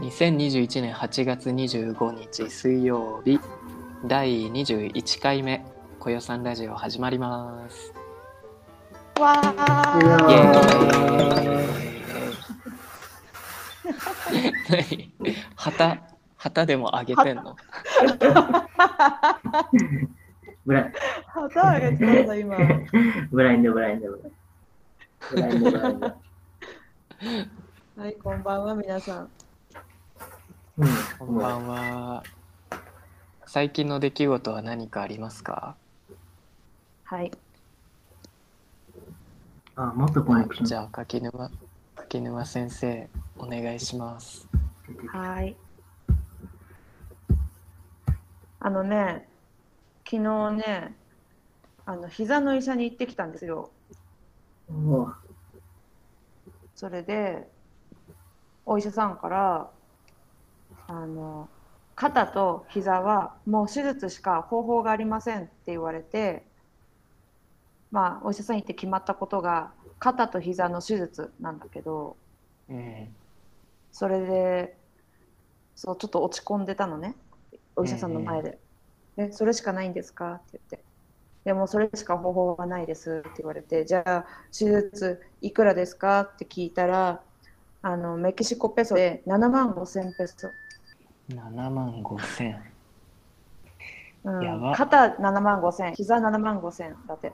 2021年8月25日水曜日第21回目「こよさんラジオ」始まります。わイーエーイ 何？旗旗でも上げてんの？ブラ旗あげてたんだ今。ブラインド、ブラインド。ブラインド、ブラインド。はい、こんばんは皆さん。うん、こんばんは。最近の出来事は何かありますか？はい。あ、もっとコネクション。じゃあ柿沼柿沼先生お願いします。はい。あのね、昨日ね、あの膝の医者に行ってきたんですよ。それで、お医者さんから、あの、肩と膝はもう手術しか方法がありませんって言われて、まあ、お医者さんに行って決まったことが、肩と膝の手術なんだけど、うんそれで、そう、ちょっと落ち込んでたのね、お医者さんの前で。え、それしかないんですか？って言って。でも、それしか方法がないですって言われて、じゃあ、手術いくらですか？って聞いたら、あの、メキシコペソで7万5千ペソ。7万5千。うんやば、肩7万5千、膝7万5千だって。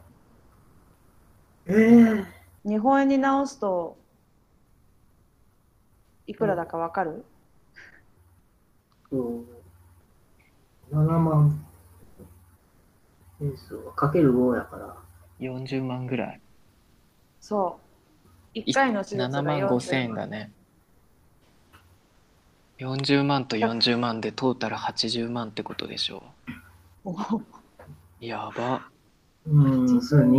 えー、日本円に直すと、いくらだかわかる、と、7万ペースをかける5やから、40万ぐらい。そう。1回の手術が7万5千円だね。40万と40万でトータル80万ってことでしょ40やば。うん、そうね。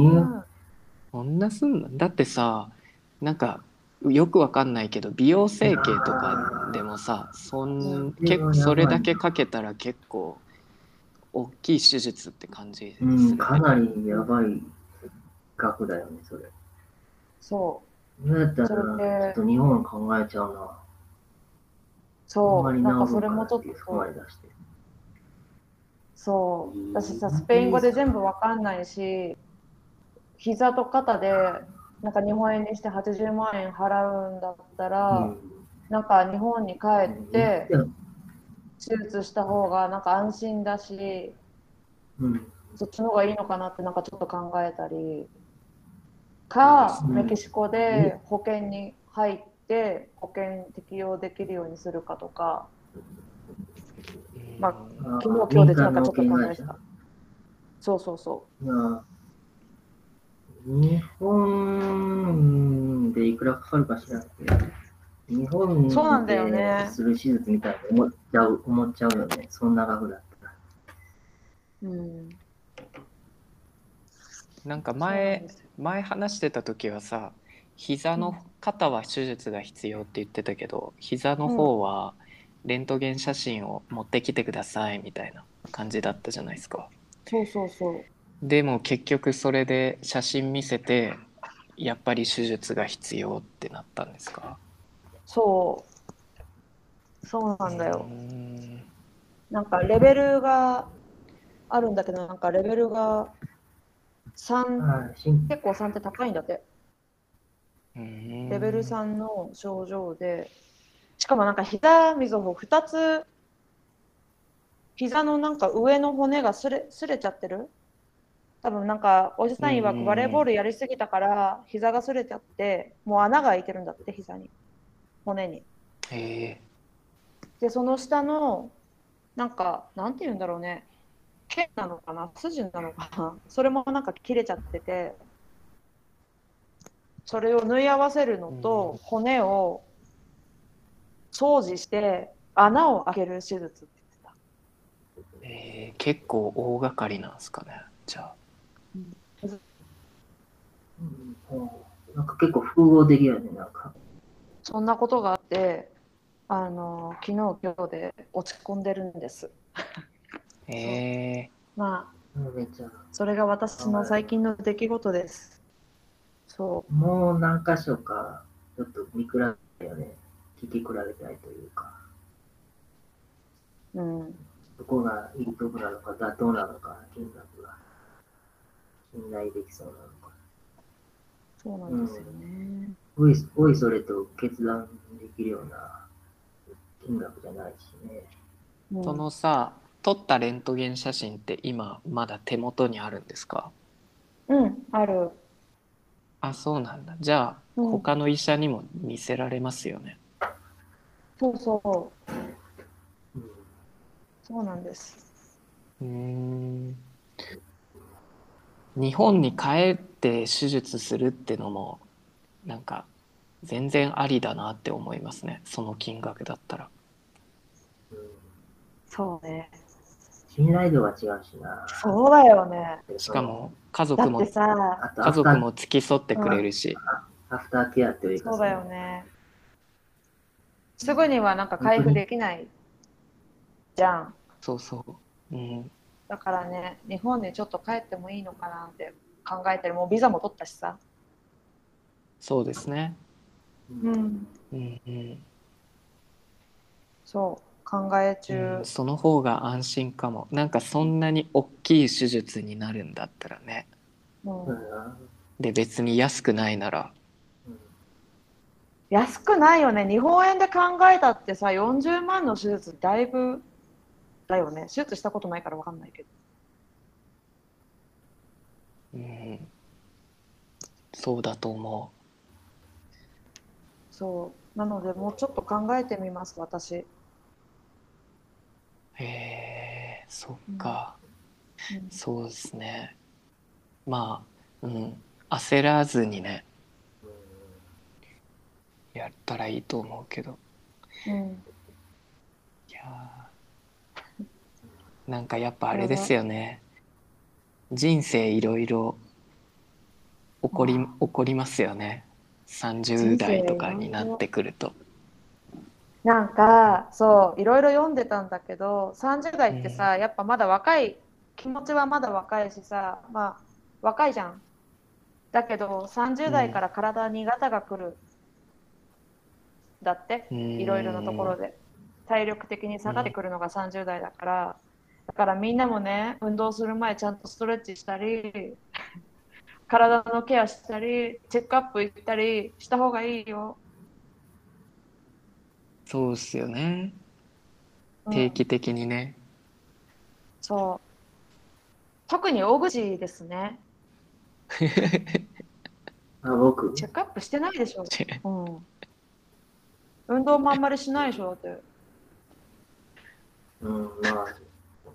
こんなすんの？だってさなんかよくわかんないけど美容整形とかでもさそん結構それだけかけたら結構大きい手術って感じするうん、ねかなりやばい額だよね、それ。そどうやったら、ちょっと日本考えちゃうな。そう、なんかそれもちょっと。そう、私さ、スペイン語で全部わかんないし、膝と肩で、なんか日本円にして80万円払うんだったら、なんか日本に帰ってうん手術した方がなんか安心だし、うん、そっちの方がいいのかなってなんかちょっと考えたり、か、うんメキシコで保険に入って保険適用できるようにするかとか、まああ昨日今日でなんかちょっと考えてた。そうそうそまあ、日本でいくらかかるか知らんけど、日本そうなんだよねでする手術みたいな思っちゃう、思っちゃうよね。そんな額だったら。う。うん。なんか前前話してた時はさ膝の肩は手術が必要って言ってたけど膝の方はレントゲン写真を持ってきてくださいみたいな感じだったじゃないですか。そうそうそう。でも結局それで写真見せてやっぱり手術が必要ってなったんですか？そう。そうなんだよう。んなんかレベルがあるんだけど、なんかレベルが3、はい、しん結構3って高いんだって。うんレベル3の症状で、しかもなんか膝みぞ2つ、膝のなんか上の骨がすれすれちゃってる？多分なんかお医者さん曰うんくバレーボールやりすぎたから膝がすれちゃって、もう穴が開いてるんだって、膝に。骨に。で、その下の、なんか、なんて言うんだろうね。腱なのかな？筋なのかな？それもなんか切れちゃってて、それを縫い合わせるのと、うん骨を掃除して穴を開ける手術って言ってた。えー結構大掛かりなんですかねじゃあうんうんなんか結構複合的やね、なんか。そんなことがあって、あの、昨日今日で落ち込んでるんです。えまあ。それが私の最近の出来事です。そう。もう何箇所か、ちょっと見比べよね。聞き比べたいというか。うん。どこがいいとこなのか、妥当なのか、金額が信頼できそうなのか。そうなんですよね。おいおいそれと決断できるような金額じゃないしね。うんそのさ撮ったレントゲン写真って今まだ手元にあるんですか？うん、ある。あそうなんだじゃあ、うん他の医者にも見せられますよねそうそう。うんそうなんです。うーん日本に帰って手術するってのもなんか全然ありだなって思いますねその金額だったらうんそうね。信頼度が違うしな。そうだよね。しかも家だ族も家族も付き添ってくれるし、アフターケアっていうかそうだよね。すぐにはなんか回復できないじゃん。そうそううんだからね、日本にちょっと帰ってもいいのかなって考えてる。もうビザも取ったしさ。そうですねうんん。うんうんそう、考え中。うんその方が安心かもなんかそんなに大きい手術になるんだったらねうんで別に安くないならうん安くないよね。日本円で考えたってさ、40万の手術だいぶだよね。手術したことないからわかんないけど。うんそうだと思そう。なので、もうちょっと考えてみます、私。うへえそっか、うん。そうですね。まあうん。焦らずにねやったらいいと思うけど。うん。いやー。なんかやっぱあれですよね。人生いろいろ起こりあ起こりますよね。30代とかになってくるとなんか、そう、いろいろ読んでたんだけど、30代ってさ、やっぱまだ若い、気持ちはまだ若いしさ、まあ、若いじゃん。だけど、30代から体にガタが来る。だって、いろいろなところで。体力的に下がってくるのが30代だから、だからみんなもね、運動する前ちゃんとストレッチしたり、体のケアしたり、チェックアップ行ったりした方がいいよ。そうっすよねうん定期的にね、そう。特に大口ですね。あ僕？チェックアップしてないでしょ。うん。運動もあんまりしないでしょ。だって。うん、まあ、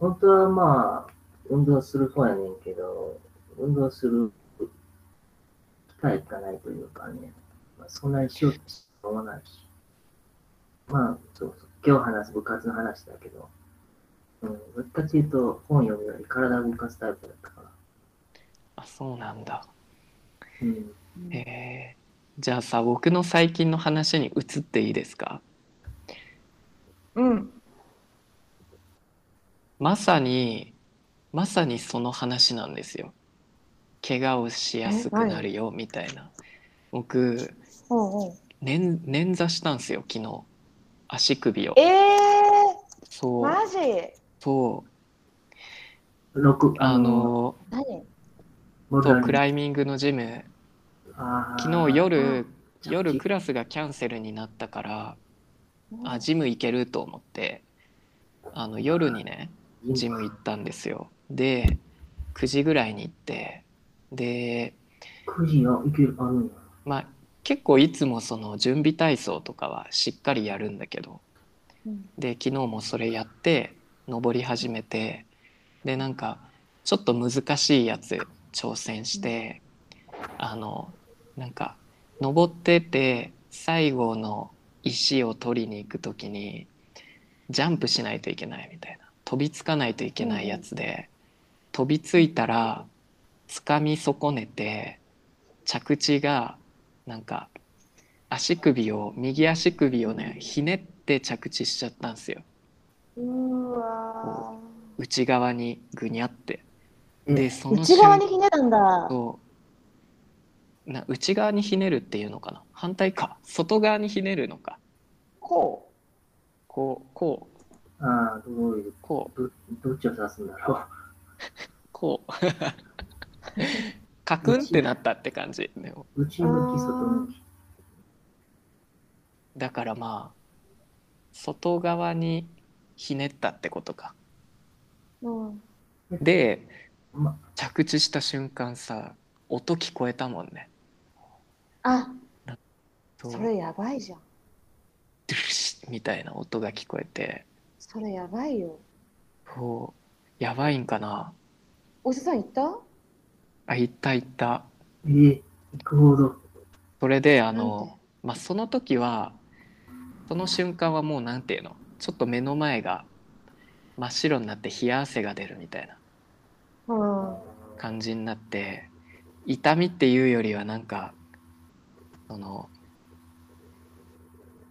本当はまあ、運動する方やねんけど、運動する機会がないというかね、まあ、そんなにしようと思わないし。まあ、そうそう、今日話す部活の話だけど、うん、どっちかっていうと本読むより体を動かすタイプだったから。あそうなんだ。うん、へえじゃあさ僕の最近の話に移っていいですか？うん。まさにまさにその話なんですよ。怪我をしやすくなるよみたいな。僕捻挫したんですよ昨日足首を。ええー、そう。マジ？そう。六あ、の何？そうクライミングのジム。昨日夜着夜クラスがキャンセルになったからあジム行けると思ってあの夜にねジム行ったんですよ。で9時ぐらいに行ってで9時はいける、あるんや。まあ結構いつもその準備体操とかはしっかりやるんだけど。うん。で昨日もそれやって登り始めて。でなんかちょっと難しいやつ挑戦して、あのなんか登ってて最後の石を取りに行く時にジャンプしないといけないみたいな。飛びつかないといけないやつで、飛びついたら掴み損ねて着地がなんか足首を右足首をねひねって着地しちゃったんですよ。うわ内側にぐにゃって。えでそーの内側にひねるんだ。そう。な内側にひねるっていうのかな。反対か。外側にひねるのか。ここうこう。ああ、どういう、こう。どどっちを指すんだろう。こう カクンってなったって感じ。でも内向き、外向き。だからまあ外側にひねったってことか。うん。でま、着地した瞬間さ音聞こえたもんね。あ、それやばいじゃん。ドゥルシッみたいな音が聞こえて。それやばいよ。そう。やばいんかな。お医者さん行った？あ行った行ったえー、行くほど。それであのまあその時はその瞬間はもうなんていうの？ちょっと目の前が真っ白になって冷や汗が出るみたいなうん。感じになって痛みっていうよりはなんかその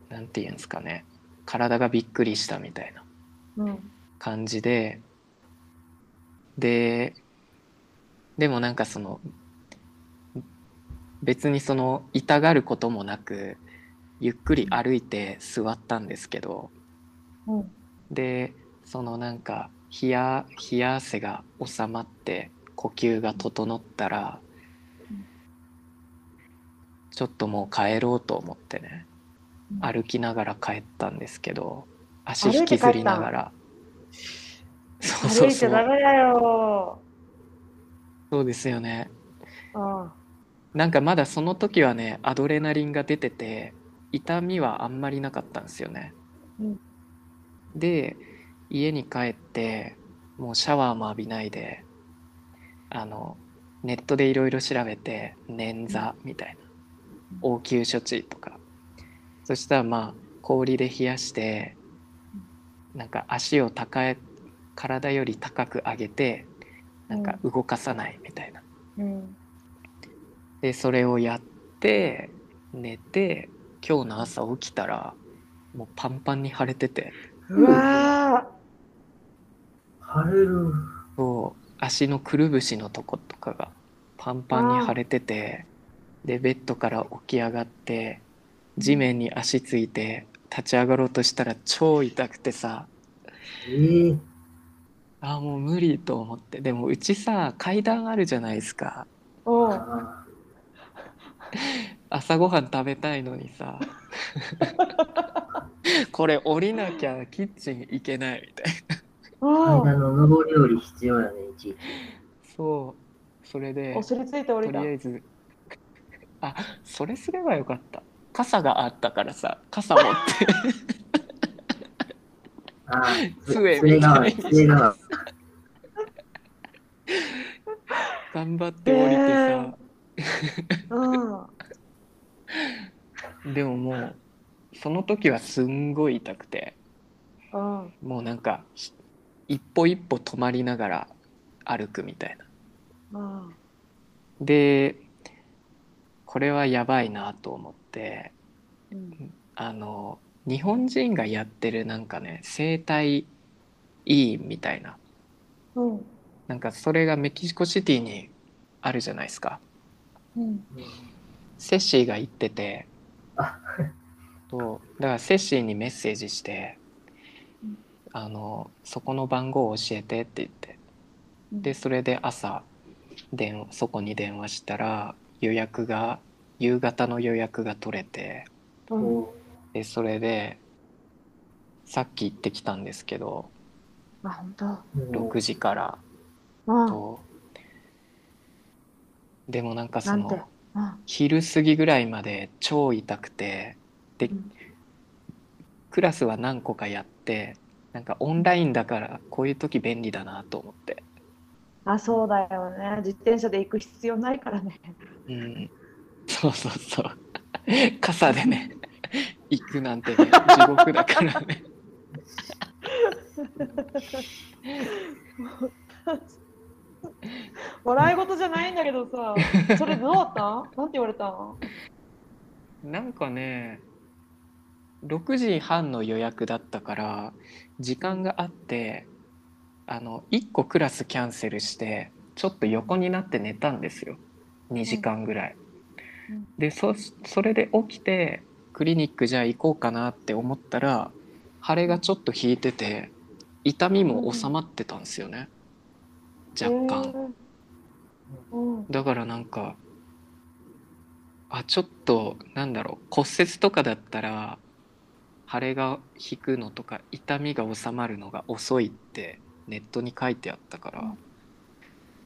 なんていうんですかね？体がびっくりしたみたいなうん。感じでででもなんかその別にその痛がることもなくゆっくり歩いて座ったんですけどうん。でそのなんか冷や冷や汗が収まって呼吸が整ったらうんちょっともう帰ろうと思ってねうん歩きながら帰ったんですけど足引きずりながらそうそ歩いちうそうゃダメだよ。そうですよね。うん。なんかまだその時はねアドレナリンが出てて痛みはあんまりなかったんですよね、うん。で家に帰ってもうシャワーも浴びないであのネットでいろいろ調べて捻挫みたいな。応急処置とか。そしたらまあ氷で冷やしてなんか足を高え体より高く上げてなんか動かさないみたいな。うん。でそれをやって寝て今日の朝起きたらもうパンパンに腫れてて。うわ晴れる。そう。足のくるぶしのとことかがパンパンに腫れててでベッドから起き上がって地面に足ついて立ち上がろうとしたら超痛くてさ。えー、あーもう無理と思って。でもうちさ階段あるじゃないですか。ーお朝ごはん食べたいのにさ。これ降りなきゃキッチン行けないみたいな。おう。ー間の上り下り必要やね、いちいち。そう。それでお尻ついて降りた。とりあ。えずあそれすればよかった。傘があったからさ傘持って杖みたいに。頑張って降りてさ、うん。でももうその時はすんごい痛くてうん。もうなんかひ一歩一歩止まりながら歩くみたいなうん。でこれはやばいなと思ってうん。あの日本人がやってるなんかね整体委員みたいな。うん。なんかそれがメキシコシティにあるじゃないですか。うん。セッシーが行ってて。あ。そう。だからセッシーにメッセージしてうん「あのそこの番号を教えて」って言って。でそれで朝電話そこに電話したら予約が夕方の予約が取れて。うん。こでそれでさっき行ってきたんですけどあ、本当？う6時からうん。とでもなんかその。うん。昼過ぎぐらいまで超痛くてでうんクラスは何個かやってなんかオンラインだからこういう時便利だなと思ってあ、そうだよね。自転車で行く必要ないからね。うんそうそうそう 傘でね行くなんてね地獄だからね。笑い事じゃないんだけどさ、それどうだった？なんて言われた？のなんかね6時半の予約だったから時間があってあの1個クラスキャンセルしてちょっと横になって寝たんですよ。2時間ぐらい。うん。でそそれで起きてクリニックじゃあ行こうかなって思ったら腫れがちょっと引いてて痛みも収まってたんですよね。若干。うん。だからなんかあちょっとなんだろう骨折とかだったら腫れが引くのとか痛みが収まるのが遅いってネットに書いてあったから、うん。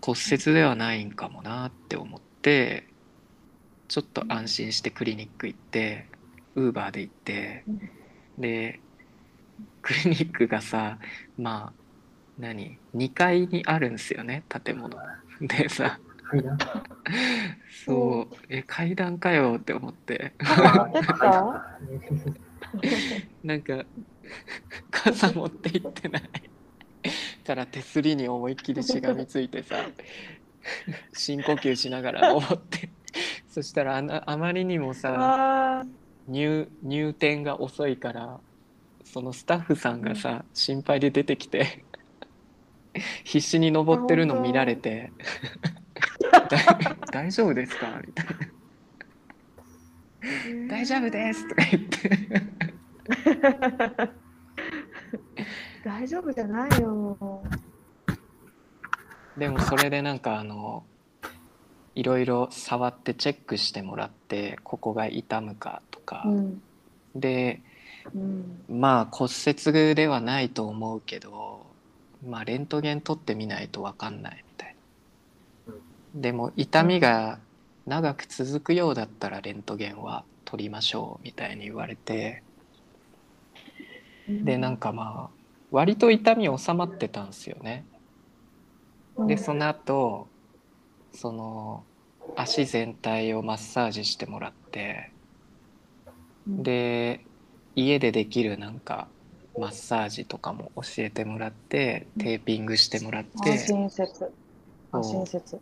骨折ではないんかもなって思ってちょっと安心してクリニック行ってウーバーで行ってでクリニックがさまあ何？2階にあるんですよね建物。でさそうえ階段かよって思って。なんか傘持って行ってない。から手すりに思いっきりしがみついてさ 深呼吸しながら登って。そしたらあなあまりにもさあ入入店が遅いからそのスタッフさんがさ心配で出てきて 必死に登ってるの見られて「大 大丈夫ですか?」みたいな。ー「大丈夫です」とか言って。大丈夫じゃないよ。でもそれでなんかあのいろいろ触ってチェックしてもらってここが痛むかとか、うん。でうん。まあ骨折ではないと思うけどまあレントゲン取ってみないと分かんないみたいな。でも痛みが長く続くようだったらレントゲンは取りましょうみたいに言われて。でなんかまあ割と痛み収まってたんですよね。でその後その足全体をマッサージしてもらってで家でできるなんかマッサージとかも教えてもらってテーピングしてもらっあて親切。親切。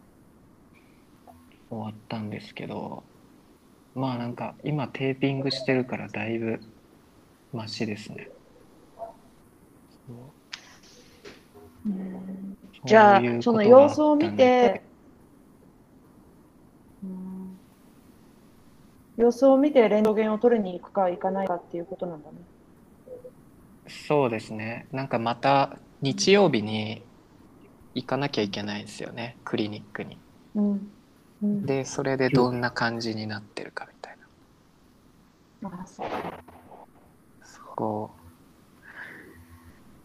終わったんですけどまあなんか今テーピングしてるからだいぶマシですね。うんじゃあその様子を見て、うん様子を見てレントゲンを取りに行くか行かないかっていうことなんだね。そうですねなんかまた日曜日に行かなきゃいけないんですよねクリニックに。うんうん、でそれでどんな感じになってるかみたいな。あそうそ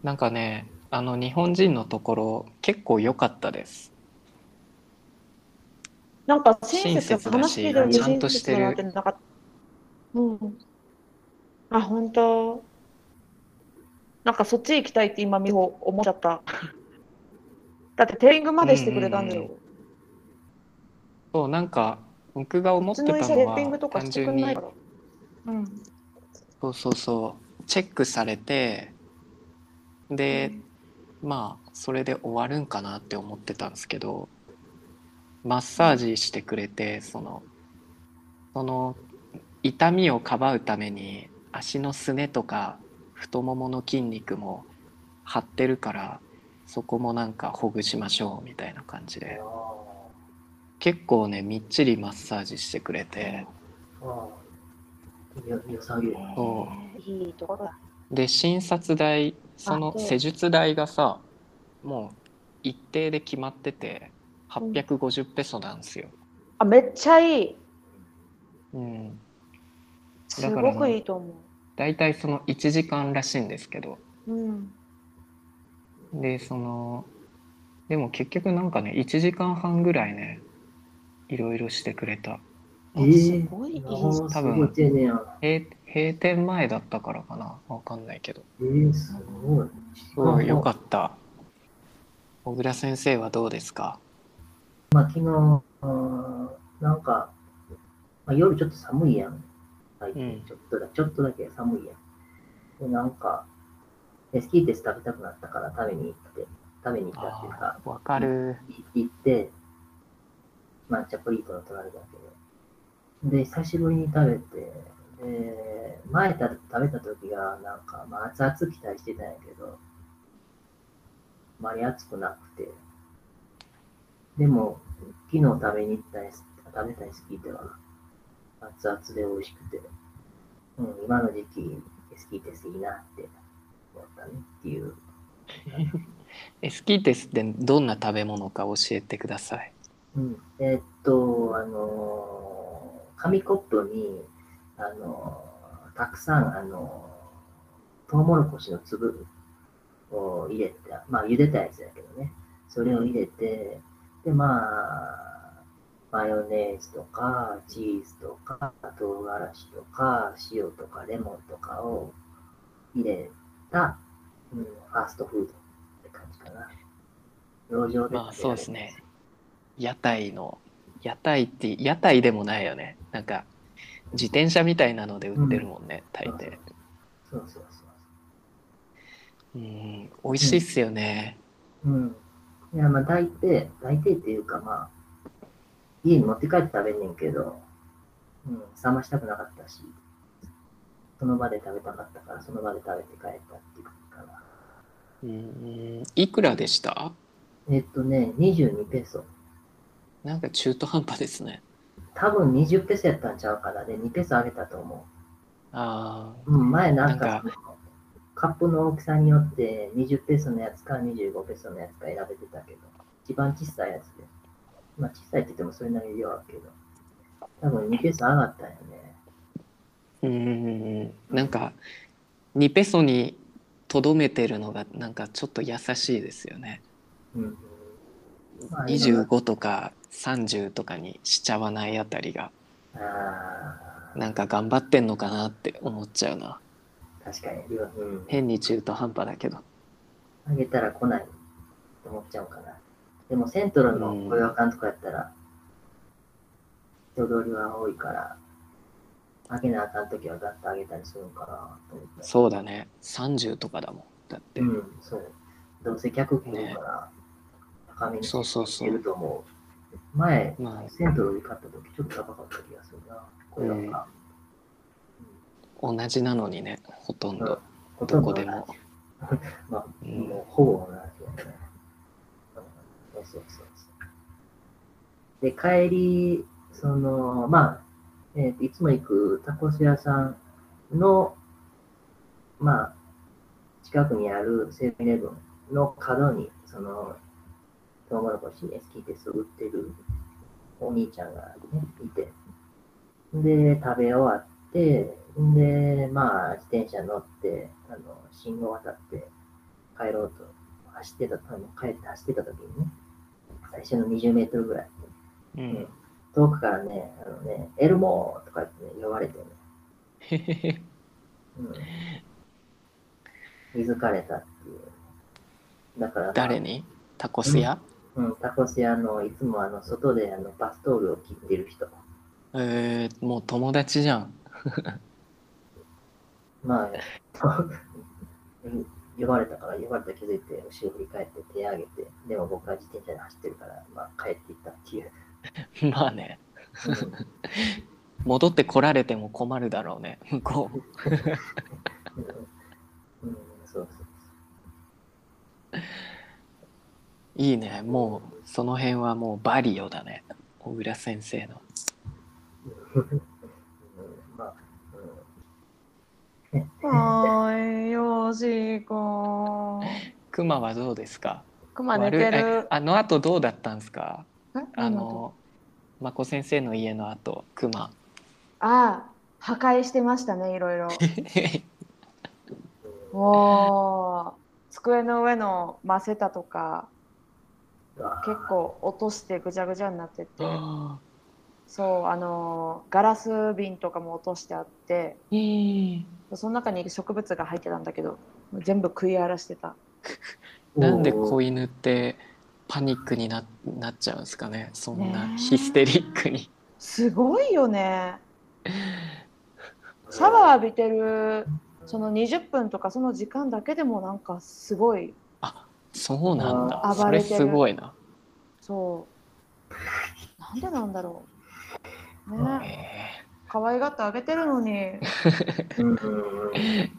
うなんかねあの日本人のところ結構良かったです。なんか親切親切だし話聞いてるとちゃんとしてるうん。あ、本当。なんかそっち行きたいって今美穂思っちゃった。だってテーピングまでしてくれたんだよ。そうなんか僕が思ってたのは単純に。うん。そうそうそうチェックされてでまあそれで終わるんかなって思ってたんですけどマッサージしてくれてそのその痛みをかばうために足のすねとか太ももの筋肉も張ってるからそこもなんかほぐしましょうみたいな感じで。結構ねみっちりマッサージしてくれて。で診察代その施術代がさもう一定で決まってて850ペソなんですよ。あ、めっちゃいい。うん、すだからねごくいいと思だいたいその1時間らしいんですけどう。うん。でそのでも結局なんかね1時間半ぐらいねいろいろしてくれたええすごいいいああすごい丁寧やな。閉閉店前だったからかなわかんないけどええすごい。すごいよかった小倉先生はどうですか？まあ、昨日、なんか、まあ、夜ちょっと寒いやん。最うん近、ちょっとだ、ちょっとだけ寒いやん。で、なんか、エスキーテス食べたくなったから食べに行って、食べに行ったっていうかあ、わかるい行って、まあ、チャポリートの隣だけど。で、久しぶりに食べて、で、前た食べた時が、なんか、まあ、熱々期待してたんやけど、あまり熱くなくて、でも、昨日食べに行ったエス食べたエスキーテは、熱々で美味しくて、うん、今の時期、エスキーテスいいなって思ったねっていうエスキーテスってどんな食べ物か教えてください。うん、えーっと、あのー紙コップに、あのーたくさん、あのートウモロコシの粒を入れて、まあ、茹でたやつだけどね、それを入れて、で、まあ、マヨネーズとか、チーズとか、唐辛子とか、塩とか、レモンとかを入れた、うん、ファーストフードって感じかな。でまあそうですね。屋台の屋台って屋台でもないよね。なんか自転車みたいなので売ってるもんね、大抵。そうそうそう。うん、美味しいっすよね。うん。いや、まあ、大抵、大抵っていうか、まあ、家に持って帰って食べんねんけど、うん、冷ましたくなかったし、その場で食べたかったから、その場で食べて帰ったっていう感じかな。うん、いくらでした？えっとね、22ペソ。なんか中途半端ですね。多分20ペソやったんちゃうかな。で、2ペソ上げたと思あう。うん、前なんかなんその、カップの大きさによって20ペソのやつか25ペソのやつか選べてたけど、一番小さいやつで。まあ小さいって言ってもそれなりに量あるけど、多分2ペソ上がったんよね。あ、うん、なんか2ペソにとどめてるのがなんかちょっと優しいですよね。うんうん。まあ今25とか30とかにしちゃわないあたりがああ、なんか頑張ってんのかなって思っちゃうな。確かに、量うん。変に中途半端だけど。あげたら来ないと思っちゃうかな。でも、セントルの雇用感とかやったら、人通りは多いから、あげなあかんときはガッとあげたりするんかなと思って。そうだね。30とかだもん。だって。うん、そう。どうせ客来るから、高めにそうそうそういると思う。前、まあセントルで買ったときちょっと高かった気がするな。雇用感。同じなのにね、ほとんど。どどこでも。まあ、うんもうほぼ同じよね。うんそうそうそう。で、帰り、その、まあ、えーといつも行くタコス屋さんの、まあ、近くにあるセブンイレブンの角に、その、トウモロコシ、エスキーテスを売ってるお兄ちゃんがね、いて、で、食べ終わって、で、まあ、自転車乗って、あの、信号渡って帰ろうと、走ってた、あの帰って走ってた時にね、最初の20メートルぐらい、うん。遠くからね、あのね、エルモーとか言って、ね、呼ばれてね、へへへ。うん。気づかれたっていう。だから、まあ誰に？タコス屋、うん、タコス屋の、いつもあの、外であの、バストールを切ってる人。えー、もう友達じゃん。まあ、うん呼ばれたから、呼ばれた気づいて、後ろ振り返って手を挙げて、でも僕は自転車で走ってるから、まあ、帰っていったっていう。まあね。うん戻って来られても困るだろうね。向こう。うん、うんそうそう。いいね。もう、その辺はもうバリオだね。小倉先生の。うんまあ、はい、よしこ。クマはどうですか？クマ寝てる。あの後どうだったんですか？えあ何のの、まこ先生の家の後、クマ。ああ、破壊してましたね、いろいろ。うんおー机の上のマセタとかあ結構落としてぐちゃぐちゃになっててあそうあのーガラス瓶とかも落としてあってーえーその中に植物が入ってたんだけど全部食い荒らしてた。なんで子犬ってパニックにななっちゃうんですかね？そんなヒステリックに。すごいよね。シャワー浴びてるその20分とかその時間だけでもなんかすごい。そうなんだ。あーそれすごいな。そう。なんでなんだろう。ねえ可愛がってあげてるのに。うん。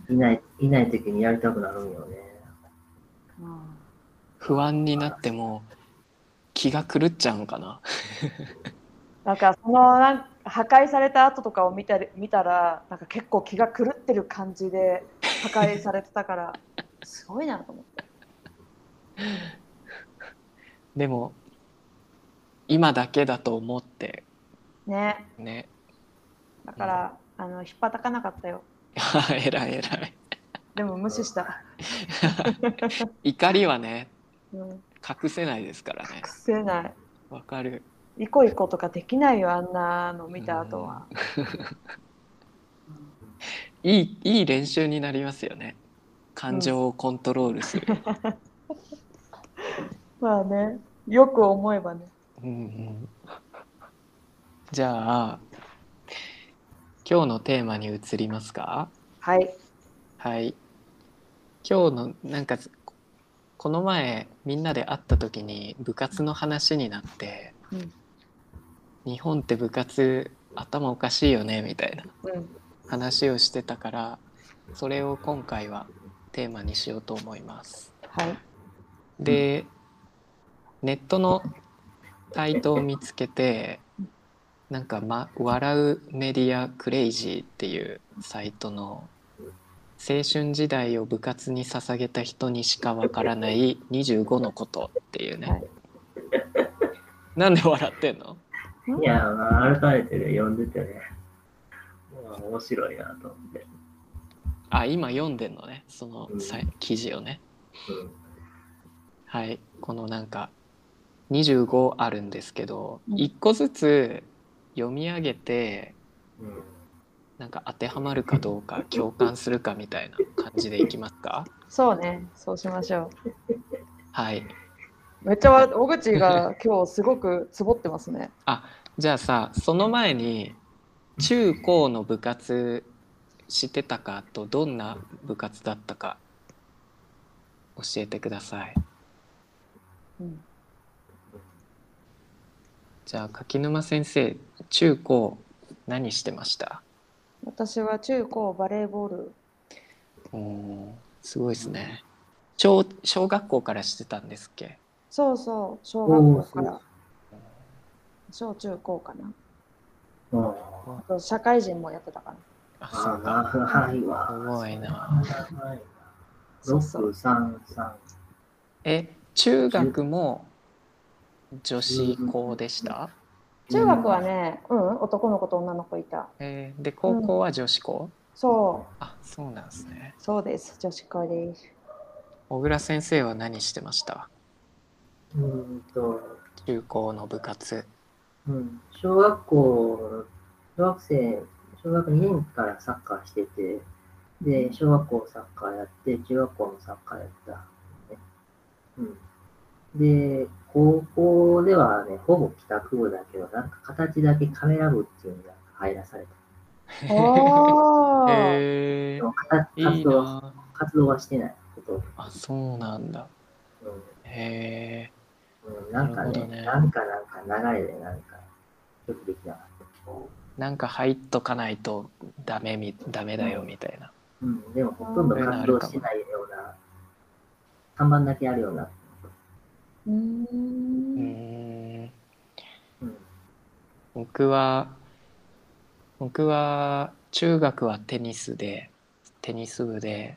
いない、いない時にやりたくなるんよね。うんー不安になっても気が狂っちゃうのかな。なんかそのなんか破壊された後とかを見たり見たらなんか結構気が狂ってる感じで破壊されてたからすごいなと思って。でも今だけだと思って。ね。ねだから、あの引っ叩かなかったよ。えらいえらい。でも無視した、怒りはねうん、隠せないですからね。くせない。わかる。イコイコとかできないよあんなの見た後は、いいいい練習になりますよね。感情をコントロールする、まあね。よく思えばね。うんうん。じゃあ今日のテーマに移りますか？はい。はい。今日のなんかこの前みんなで会った時に部活の話になって、うん。日本って部活頭おかしいよねみたいなうん。話をしてたからそれを今回はテーマにしようと思います。はい。でネットのサイトを見つけてなんか、ま「笑うメディアクレイジー」っていうサイトの青春時代を部活に捧げた人にしかわからない25のことっていうね、はい。なんで笑ってんの？いや、まあ、改めてね、読んでてね、まあ、面白いなと思って。あ今読んでんのね？そのうん。さ記事をね。うん。はい。このなんか25あるんですけど、うん。1個ずつ読み上げてうん。なんか当てはまるかどうか共感するかみたいな感じでいきますか？そうねそうしましょはい。うめっちゃわ小口が今日すごくつぼってますねじゃあさその前に中高の部活してたかとどんな部活だったか教えてください。うんじゃあ柿沼先生中高何してました？私は中高バレーボール。おーすごいですね。小小学校からしてたんですっけ？そうそう小お学ー校から。小中高かな。うん。あと社会人もやってたかな。あそうあか。すごいな。そうそう。六三三。え中学も女子校でした、中学はねうん。男の子と女の子いた。えーで高校は女子校、そあそうなんですね。うそうです女子校です。小倉先生は何してました？うーんと、中高の部活。うん、小学校、小学生、小学2年からサッカーしてて、で、小学校サッカーやって、中学校もサッカーやった、ね。うん。で、高校ではね、ほぼ帰宅部だけど、なんか形だけカメラ部っていうのが入らされた。おー、へえでも形いい活動活動はしてないこと。あそうなんだ。うん。へえうん、なんかねなるほどね。なんかなんか流れでなんか、よくできなかった。なんか入っとかないとダメみダメだよみたいな。うん、でもほとんど活動してないような、看板だけあるような。うん。僕は僕は中学はテニスでテニス部で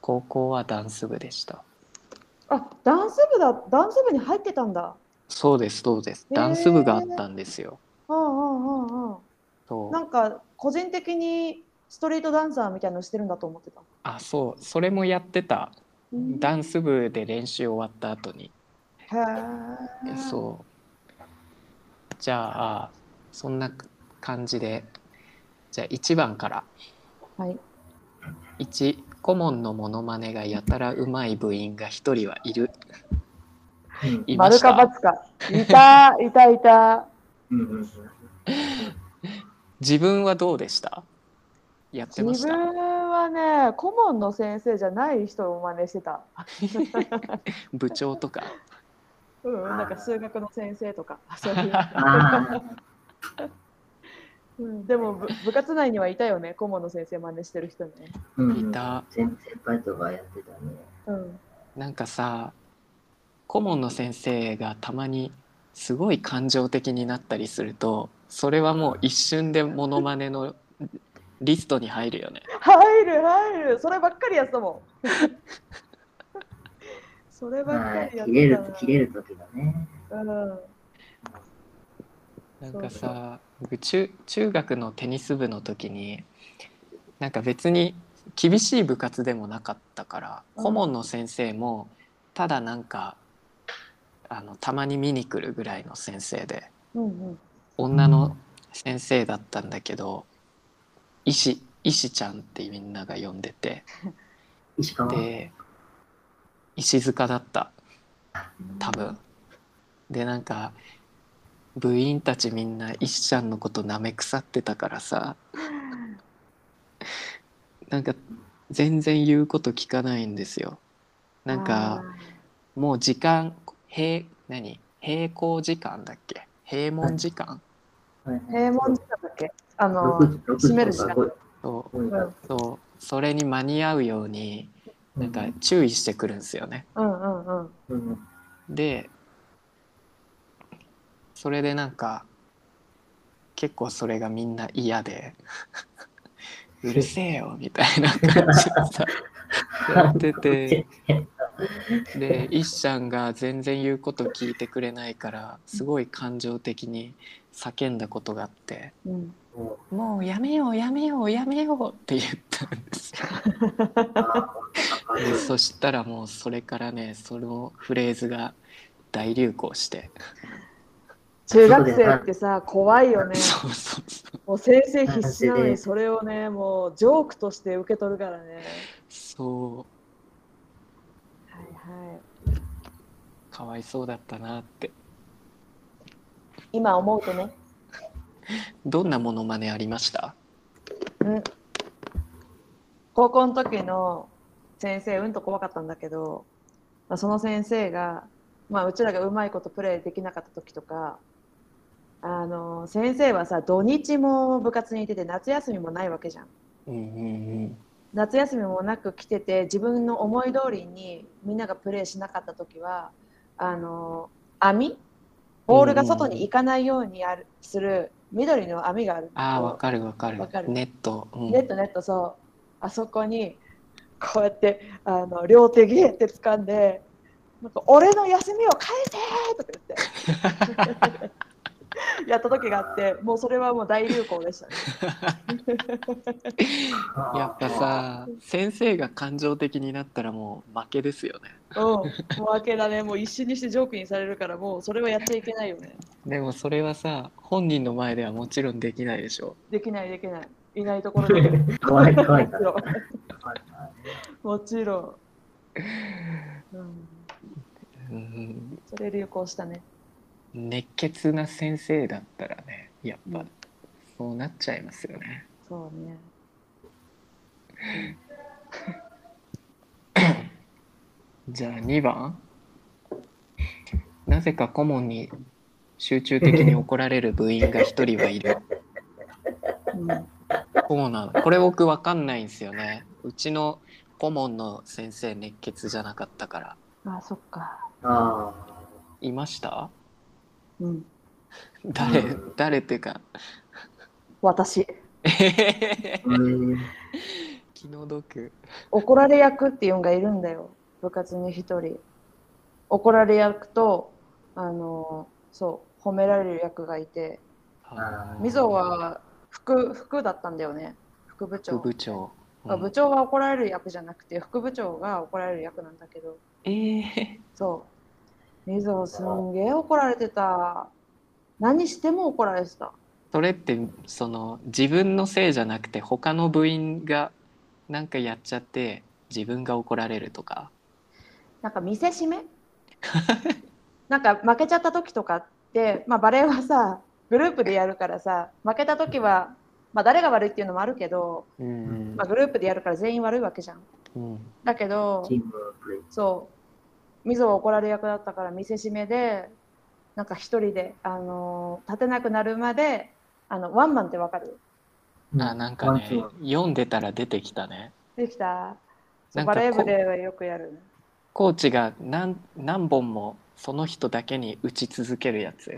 高校はダンス部でした。あダンス部だダンス部に入ってたんだ。そうですそうです。へー。ダンス部があったんですよ、うんうんうんうんそう。なんか個人的にストリートダンサーみたいなのしてるんだと思ってた。あそう。それもやってた。うん。ダンス部で練習終わった後にへえそう。じゃあそんな感じでじゃあ1番から。はい。1顧問のモノマネがやたらうまい部員が1人はいる。いました×か。いたいたいた。自分はどうでした？やってました。自分はね顧問の先生じゃない人を真似してた、部長とかうん、なんか数学の先生とかそういう、あうん、でも部部活内にはいたよね顧問の先生真似してる人ね、ーうんうん。いた。先先輩とかやってたね。うん、なんかさ顧問の先生がたまにすごい感情的になったりするとそれはもう一瞬でモノマネのリストに入るよね。入る入る。そればっかりやってたもんそればっかまありやっ切れるてたな。切れる時だね。うん。なんかさ僕中中学のテニス部の時になんか別に厳しい部活でもなかったから、うん顧問の先生もただなんかあのたまに見に来るぐらいの先生でうんうん。女の先生だったんだけど石石ちゃんってみんなが呼んでて。で石塚だった。多分。でなんか部員たちみんな石ちゃんのこと舐め腐ってたからさ。なんか全然言うこと聞かないんですよ。なんかもう時間閉何？閉校時間だっけ？閉門時間、はい。はい平門時間だっけ？あの、6時6閉める時間。そう。5時うんそう。それに間に合うようになんか注意してくるんですよね。でそれでなんか結構それがみんな嫌で「うるせえよ」みたいな感じでさやってて で一ちゃんが全然言うこと聞いてくれないからすごい感情的に叫んだことがあってうん、「ももうやめようやめようやめよう」って言ったんですよ。で そしたらもうそれからねそのフレーズが大流行して中学生ってさ、怖いよね。そうそうそうもう先生必死なのに、それをね、もうジョークとして受け取るからね。そうはいはい。かわいそうだったなって今思うとね、どんなモノマネありました？うん、高校の時の先生うんと怖かったんだけど、まあ、その先生が、まあ、うちらがうまいことプレーできなかった時とかあの先生はさ土日も部活にいてて夏休みもないわけじゃん。うんうん夏休みもなく来てて自分の思い通りにみんながプレーしなかった時はあの網？ボールが外に行かないようにあるする緑の網があるああわかるわかる。わかる。ネット、うん。ネットネットそう。あそこにこうやってあの両手ギュって掴んでなんか俺の休みを返せとか言って。やった時があってもうそれはもう大流行でしたね。やっぱさ先生が感情的になったらもう負けですよね。うん、負けだね。もう一瞬にしてジョークにされるからもうそれはやっちゃいけないよね。でもそれはさ本人の前ではもちろんできないでしょできないできないいないところで。怖い怖いもちろん、うん。うんそれ流行したね。熱血な先生だったらねやっぱうんそうなっちゃいますよねそうね。じゃあ2番なぜか顧問に集中的に怒られる部員が1人はいるうんそうなのこれ僕わかんないんですよねうちの顧問の先生熱血じゃなかったからあそっか。あいました？うん。誰、うん誰っていうか私。あ。うん。気の毒怒られ役っていうのがいるんだよ。部活に一人。怒られ役と、あの、そう、褒められる役がいて、みぞは副、副だったんだよね。副部長。副部長、あ部長は怒られる役じゃなくて、副部長が怒られる役なんだけど、えー、そう。みぞすんげえ怒られてた。何しても怒られてた。それってその自分のせいじゃなくて他の部員がなんかやっちゃって自分が怒られるとかなんか見せしめ？なんか負けちゃった時とかまあ、バレーはさグループでやるからさ負けた時は、まあ、誰が悪いっていうのもあるけど、うんまあ、グループでやるから全員悪いわけじゃん。うんだけど。そうみぞは怒られ役だったから見せしめでなんか一人で、あのー立てなくなるまであのワンマンってわかる？あなんかね読んでたら出てきたねできたバレー部ではよくやる。コーチが何何本もその人だけに打ち続けるやつ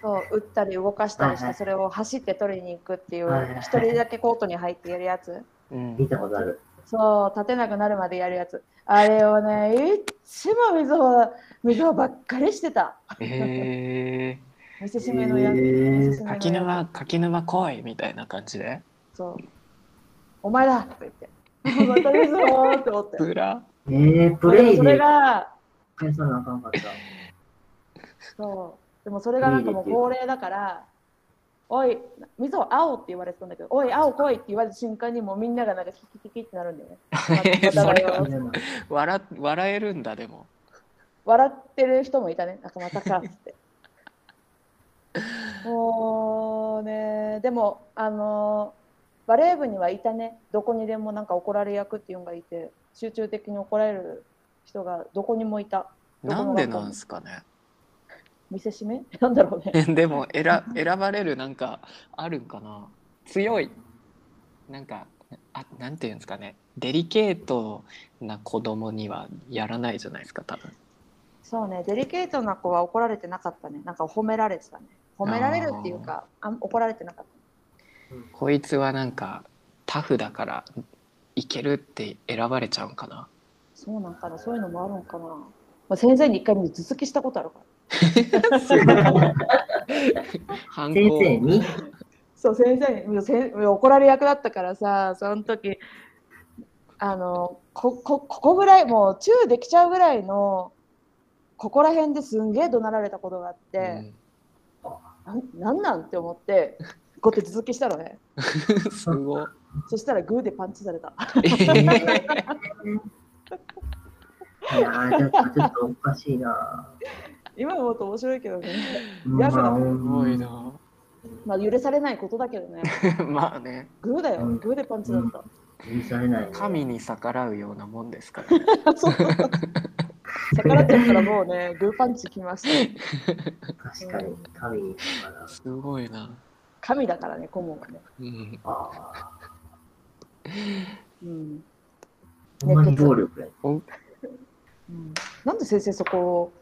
そう打ったり動かしたりしてそれを走って取りに行くっていう一人だけコートに入ってやるやつうん見たことある。そう、立てなくなるまでやるやつ。あれをね、いっつも水を、水をばっかりしてた。え見せしめのやつ。えーー、見せしめのやつ柿沼柿沼来いみたいな感じで？そう。お前だとか言って。また水をって思って。プラえー、プレイそれでが、返さなあかんかった。そう。でもそれがなんかもう恒例だから、おい、水を青って言われてたんだけど、おい、青来いって言われた瞬間にもうみんながなんかキキキキってなるんだよね。笑笑えるんだでも笑ってる人もいたね。なんかまたかって。もうね、でも、あのバレー部にはいたね。どこにでもなんか怒られ役っていうのがいて、集中的に怒られる人がどこにもいた。なんでなんすかね見せしめ？なんだろうね。でも選選ばれるなんかあるんかな？強いなんかあなんていうんですかねデリケートな子供にはやらないじゃないですか多分そうね、デリケートな子は怒られてなかったね。なんか褒められてたね。褒められるっていうか、あん怒られてなかった。こいつはなんかタフだからいけるって選ばれちゃうんかなそうなんかな、そういうのもあるんかな。まあ、先生に一回見て頭突きしたことあるから。反 先抗生に？そう先生に怒られ役だったからさその時あのここここぐらいもうチューできちゃうぐらいのここら辺ですんげえ怒鳴られたことがあって、なん、なんなんって思ってこうやって続きしたのね。う んすご。いそしたらグーでパンチされたいやー、ちょっとちょっとおかしいな。今思うと面白いけどね。うんやだまあすごいな。まあ許されないことだけどね。まあね。グーだよ。うん。グーでパンチだった、許されない、ね。神に逆らうようなもんですからね。そう。逆らっちゃったらもうねグーパンチきました。確かに、神にから。すごいな、神だからね顧問はね。うん、ああ。うん。ほんまに暴力や。うんなんで先生そこを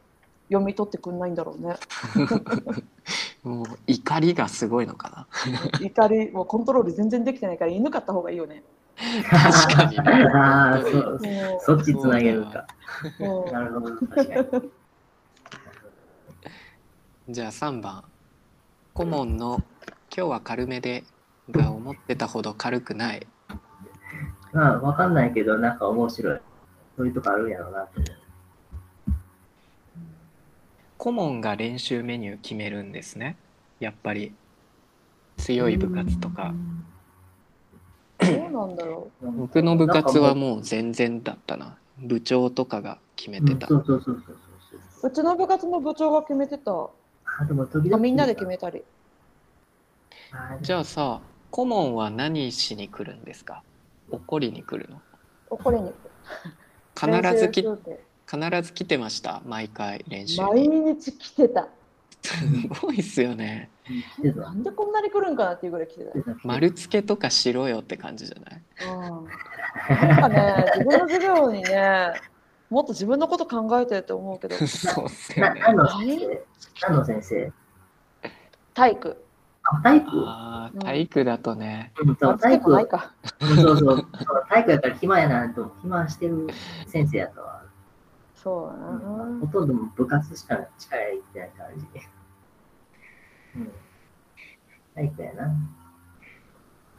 読み取ってくんないんだろうね。もう怒りがすごいのか怒りもうコントロール全然できてないから犬飼った方がいいよね。な確かにねああ、そう。もそっちつなげるか。なるほど。じゃあ3番顧問の「今日は軽めで」が思ってたほど軽くないまあ、わかんないけど、なんか面白い。そういうとこあるんやろうなと思う。顧問が練習メニュー決めるんですね。やっぱり。強い部活とか。どうなんだろ僕の部活はもう。全然だったな。部長とかが決めてた、うんそうそうそうそうそう。う。うちの部活の部長が決めてた。あ、でも時みんなで決めたり。あじゃあさ顧問は何しに来るんですか？怒りに来るの？怒りに必ずき必ず来てました。毎回練習毎に日来てた。すごいっすよね。なんでこんなに来るんかなっていうぐらい来てた。丸付けとかしろよって感じじゃない？うん、なんかね、自分の授業にね、もっと自分のこと考えてると思うけど、そうっすよなね何の先生。体育。あ、体育？体育だとねうんそう体育もないか。うんそうそう。体育やから暇やなと、暇してる先生やったわ。そうだうんな。ほとんど部活しか力入ってない感じ。うん。体育やな。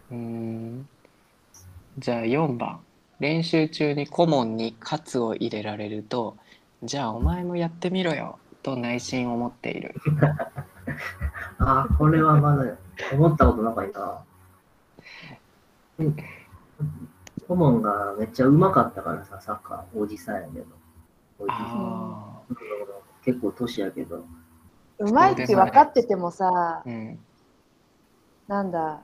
うーんじゃあ4番練習中に顧問に喝を入れられるとじゃあお前もやってみろよと内心思っている ああ、これはまだ思ったことなかった。うん顧問がめっちゃうまかったからさ、サッカー、おじさんやけど。おじさんあ結構年やけど。うまいって分かっててもさー、うんなんだ、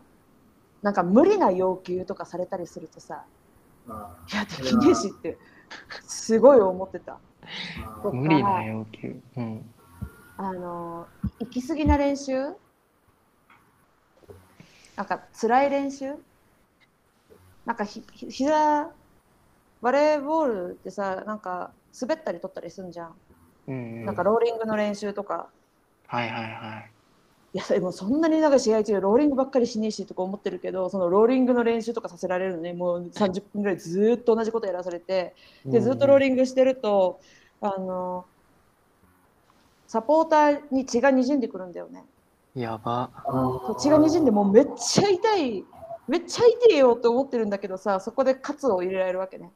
なんか無理な要求とかされたりするとさ、まいや、できねえしって、すごい思ってた。無理な要求うんあの、行き過ぎな練習？なんか辛い練習？なんかひひ膝バレーボールってさなんか滑ったり取ったりすんじゃん、うんうん。なんかローリングの練習とか。はいはいはい。いやでもそんなになんか試合中ローリングばっかりしねえしとか思ってるけどそのローリングの練習とかさせられるのね。もう30分ぐらいずーっと同じことやらされてでずっとローリングしてるとあのサポーターに血がにじんでくるんだよね。やば。血がにじんでもうめっちゃ痛いめっちゃ痛いよって思ってるんだけどさそこでカツを入れられるわけね。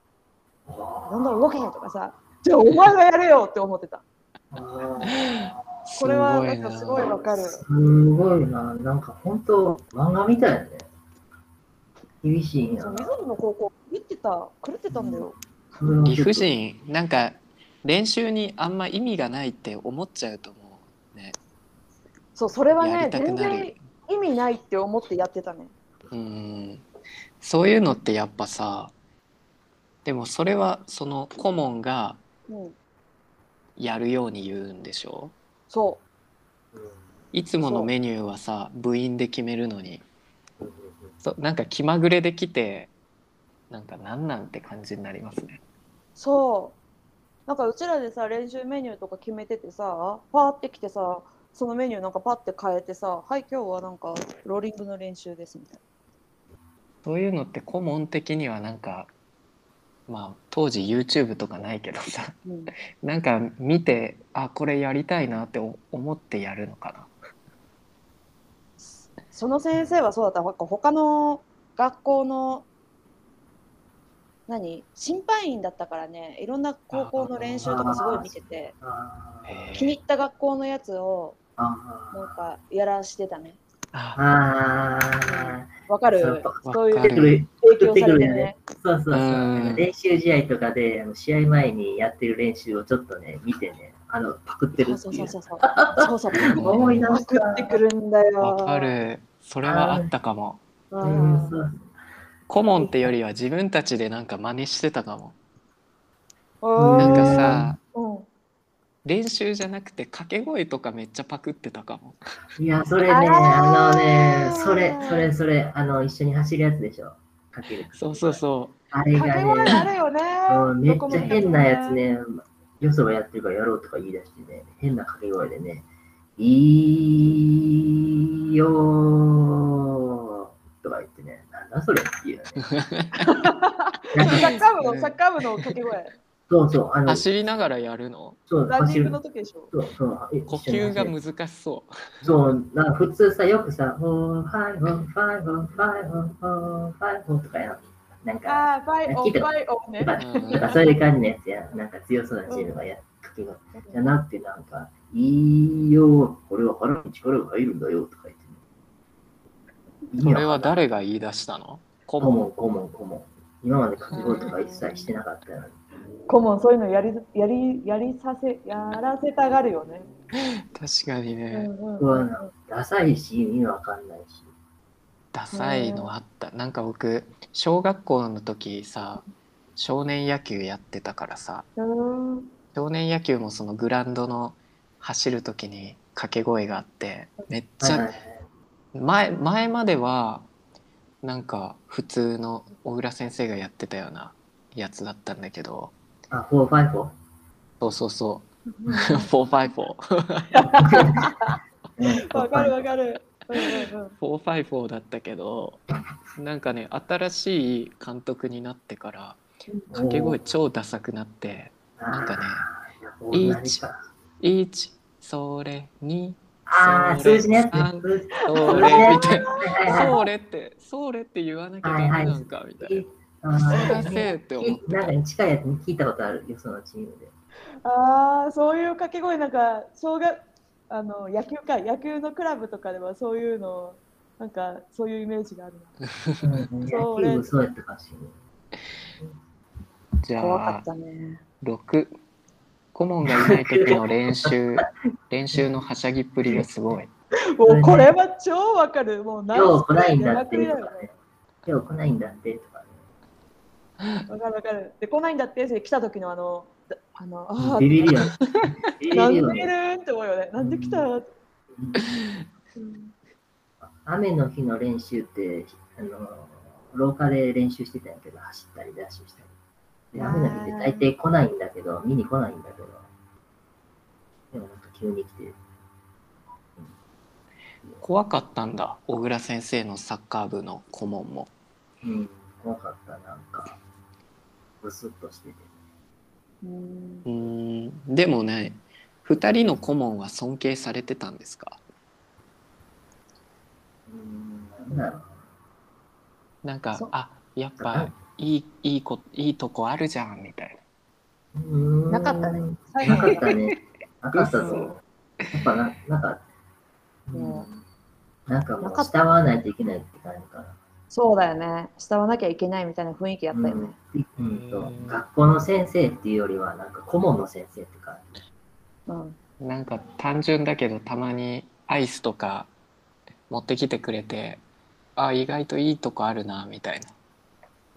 どんどん動けとかさじゃあお前がやれよって思ってた。これはなんかすごいわかる。すごいな。なんか本当、漫画みたいだね。厳しいなそう。水野の高校行ってた狂ってたんだよ。理不尽？なんか練習にあんま意味がないって思っちゃうと思うね。そうそれはやりたくね全なる然。意味ないって思ってやってたね。うん。そういうのってやっぱさ、でもそれはその顧問がうん、やるように言うんでしょ？そいつものメニューはさ部員で決めるのにそなんか気まぐれできてなんかなんなんて感じになりますね。うそう。なんかうちらでさ練習メニューとか決めててさパーってきてさそのメニューなんかパッて変えてさはい今日はなんかローリングの練習ですみたいそういうのって顧問的にはなんかまあ当時 YouTube とかないけどさな。うん、なんか見てあこれやりたいなってお思ってやるのかな。その先生はそうだった。なんか他の学校の何？審判員だったからねいろんな高校の練習とかすごい見てて気に入った学校のやつをあなんかやらしてたね。ああわかる？そうそういう影響されてね。そうそうそう。うん練習試合とかで、あの試合前にやってる練習をちょっとね、見てね、あの、パクってるっていう。そうそうそうそう。そうそう。思い出パしたクってくるんだよ。わかるそれはあったかも。ううんん。そう顧問ってよりは自分たちでなんか真似してたかも。うんなんかさうん。練習じゃなくて掛け声とかめっちゃパクってたかも。いや、それね、あのね、それ、それ、それ、あの、一緒に走るやつでしょ？かける。そうそうそあれがね、るよね。うんめっちゃ変なやつね、よそがやってるからやろうとか言い出してね、変な掛け声でね、いいよーとか言ってね、なそれ サッカー部のサッカー部の掛け声。そうそう、あう。の、走りながらやるの？そう、ランニング。の時でしょ。そうそう呼吸が難しそそう、なんか普通さ、よくさ、フォー、ファイ、フォー、ファイ、フォー、ファイ、フォー、フォー、ファイ、フォーとかやるなんか、ファイオン、ファイオンね。う。なんかそういう感じのやつや、なんか強そうなチームがやっかけが、じゃなくてなんか、いいよ、これは腹に力が入るんだよとか言ってそれは誰が言い出したの？顧問顧問、顧問、顧問。今まで掛け声とか一切してなかったのに。顧問そういうのやりやりやりさせやらせたがるよね。確かにうんね、うんうわなダサいし、意味わかんないし。ダサいのあった。なんか僕、小学校の時さ、少年野球やってたからさ、うん。少年野球もそのグラウンドの走る時に掛け声があって、めっちゃはいはい前前まではなんか普通の小倉先生がやってたようなやつだったんだけど。あ、フォー、ファイ、フォそうそうそう。454ー。わかるわかる。うんうんうん。454だったけどなんかね新しい監督になってから掛け声超ダサくなってなんかねあー同じか1それ2あー、それ。数字ね。三。数字。それ。みたいなそれってそれって言わなきゃダメなんかみたいな。あすい。ーませんって思ってなんか近いやつに聞いたことあるよ、そのチームで。ああ、そういう掛け声。なんか小学あの野球か野球のクラブとかではそういうのなんかそういうイメージがあるな。うんそうやったかもしれない。じゃあ怖かったね。6顧問がいない時の練習 練習のはしゃぎっぷりがすごいもうこれは超わかる。もう何今日来ないんだやってとかね。今日来ないんだってとかね。わかるわかる。で来ないんだってで来た時のあのだあのああビビりよ なん。でいるんって思うよね。なんで来た？うん雨の日の練習って、あの、廊下で練習してたんやけど、走ったりダッシュしたり。で雨の日って大抵来ないんだけど、見に来ないんだけど、でもなんか急に来て、怖かったんだ小倉先生のサッカー部の顧問も。うん、怖かった、なんか、ブスッとしてて。うん。でもね2人の顧問は尊敬されてたんですか？うん、なんかあやっぱいいいいこいいとこあるじゃんみたいうんなかったね。最な後かったね。なかった 嘘ぞ。やっぱな、なんか、うねん、なんかもうなかった慕わないといけないって感じかな。そうだよね。慕わなきゃいけないみたいな雰囲気やったよね。うんうんとうん学校の先生っていうよりは、なんか顧問の先生って感じ。うん。ななんか単純だけどたまにアイスとか持ってきてくれてあ意外といいとこあるなみたいな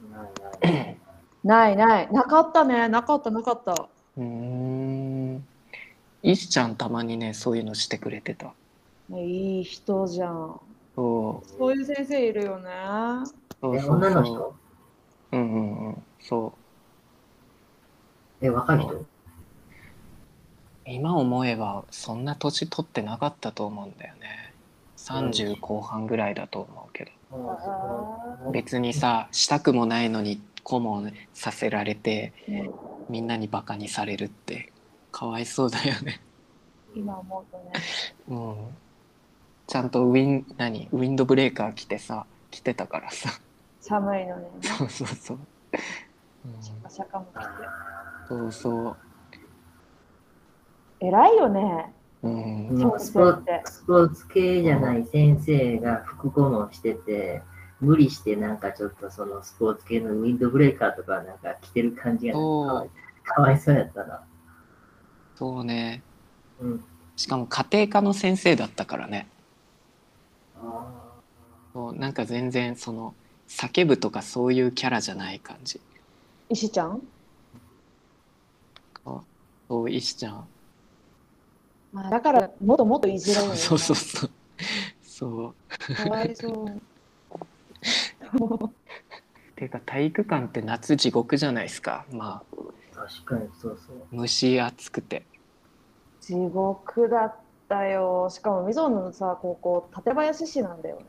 ないない。ないない。なかったね。なかったなかった。うーん。石ちゃんたまにねそういうのしてくれてた。いい人じゃん。そう。そういう先生いるよね。え、そうそう。女の人？うんうんうん。そえ、若い人？う今思えばそんな年取ってなかったと思うんだよね。30後半ぐらいだと思うけど。あ別にさしたくもないのに顧問させられてうんみんなにバカにされるってかわいそうだよね今思うとね。うんちゃんとウィン何ウィンドブレーカー着てさ着てたからさ寒いのね。そうそうそう、シャカシャカも来て。あうん、そうそ偉いよね。ううんーもうスポーツスポーツ系じゃない先生が副顧問してて、無理してなんかちょっとそのスポーツ系のウィンドブレーカーとかなんか着てる感じがなんかかわいかわいそうやったな。そうね。うん。しかも家庭科の先生だったからね。あそうなんか全然その叫ぶとかそういうキャラじゃない感じ。石ちゃん？そう石ちゃんまあだからもっともっといじられるよね。そうそうそうそうかわいそう。ていうか体育館って夏地獄じゃないですかまああ、確かにそうそう。蒸し暑くて地獄だったよ。しかも溝野のさ、高校、館林市なんだよね。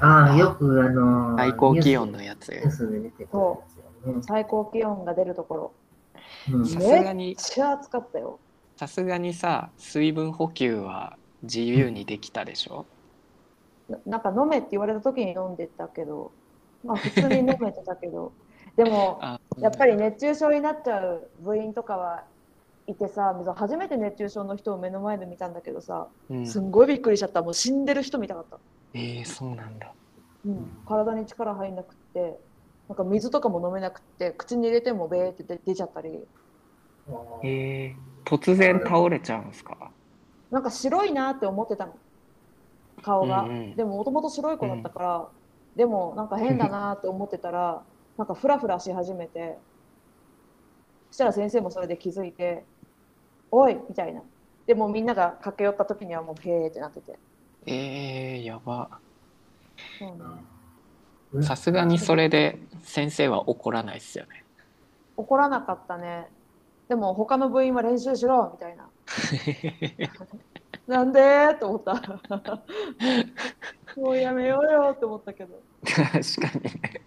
ああ、よくあのー最高気温のやつニュースで出てくるやつよね。最高気温が出るところ。うんさすがにめっちゃ暑かったよ。さすがにさ水分補給は自由にできたでしょ？ななんか飲めって言われた時に飲んでたけど、まあ普通に飲めてたけど、でもあやっぱり熱中症になっちゃう部員とかはいてさ、初めて熱中症の人を目の前で見たんだけどさ、うん。すんごいびっくりしちゃった。もう死んでる人見たかった。えー、そうなんだ。うん、体に力入んなくって、なんか水とかも飲めなくって、口に入れてもベーって出出ちゃったり、えー、突然倒れちゃうんですか？なんか白いなって思ってたの、顔が。うんうん。でももともと白い子だったから、でもなんか変だなって思ってたら、なんかフラフラし始めて、そしたら先生もそれで気づいて、おいみたいな。でもみんなが駆け寄った時にはもうへーってなってて。えー、やば。さすがにそれで先生は怒らないっすよね。怒らなかったね。でも他の部員は練習しろみたいな。なんで？ーと思った。もうやめようよって思ったけど。確かにね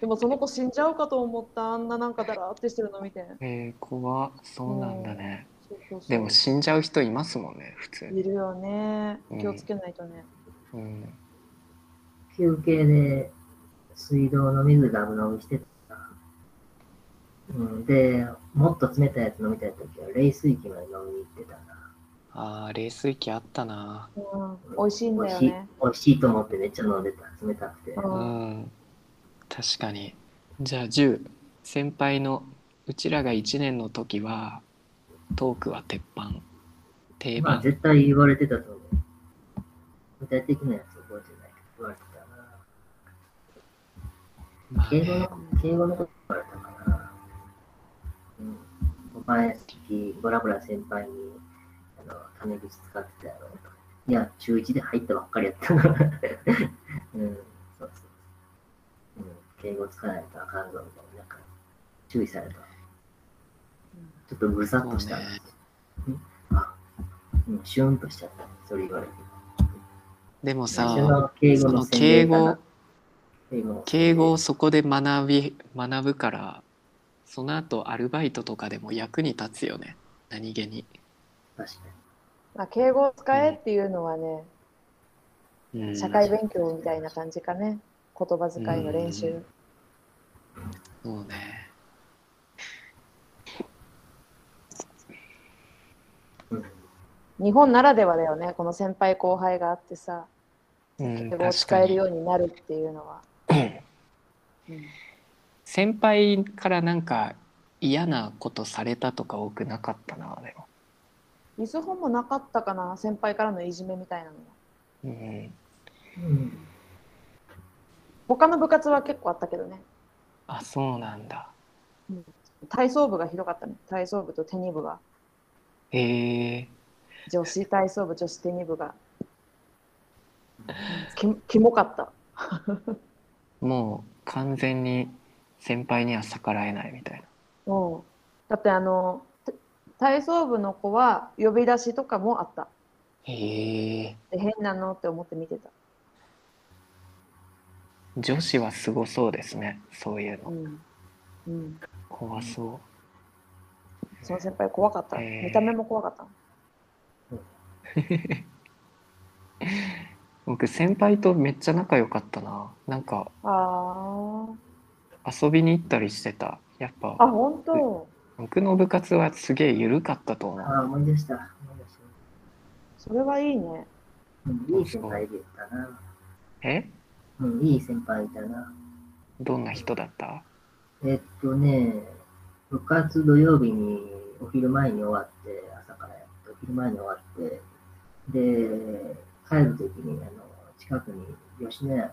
でもその子死んじゃうかと思った。あんななんかだらーってしてるの見て。えー、怖っそうなんだねそうそうそうでも死んじゃう人いますもんね普通にいるよねうん。気をつけないとね。うん休憩で水道の水ダブ飲みして。うん、で、もっと冷たいやつ飲みたいときは冷水器まで飲みに行ってたな。あー冷水器あったなうん、美味しいん美味しいだよね。、美味しいと思ってめっちゃ飲んでた。冷たくて。ううんん確かにじゃあ10先輩のうちらが1年の時はトークは鉄板定まあ番絶対言われてたと思う。具体的なやつ覚えてないけど言われてたな。まあ敬語ねの、敬語のこと言われた前、きボラボラ先輩に、あの、タメ口使ってたやろ。いや、中1で入ったばっかりやったな。うん、そうそう。うん、敬語使わないとあかんぞ、みたいな。なんか、注意された。ちょっとぐさっとしたな。そうねうんあ、うん、シュンとしちゃった。それ言われて。でもさの敬語の敬語敬語の敬語をそこで学び学ぶからその後アルバイトとかでも役に立つよね何気に、確かまあ、敬語を使えっていうのはね、うん、社会勉強みたいな感じかね。言葉遣いの練習。うんそうねに。うん日本ならではだよね。この先輩後輩があってさ、うん敬語を使えるようになるっていうのは。うん先輩からなんか嫌なことされたとか多くなかったなでも、みずほもなかったかな先輩からのいじめみたいなのは。うん、うん他の部活は結構あったけどね。あそうなんだ体操部がひどかったね。体操部とテニ部が。へえ女子体操部、女子テニ部が。きキモかった。もう完全に先輩には逆らえないみたいなうん。だってあの、て体操部の子は呼び出しとかもあった。へえで変なのって思って見てた。女子はすごそうですねそういうのうん。うん。怖そその先輩怖かった。見た目も怖かった。う 僕先輩とめっちゃ仲良かったななんかあ遊びに行ったりしてたやっぱあ。あ、本当。僕の部活はすげえ緩かったと思うああ、思い出した。思い出しそれはいいね。た。うん、いい先輩でったな。え？うん、いい先輩いたな。どんな人だった？えっとね、部活土曜日にお昼前に終わって、朝からやって、お昼前に終わって、で、帰るときに、あの、近くに吉野家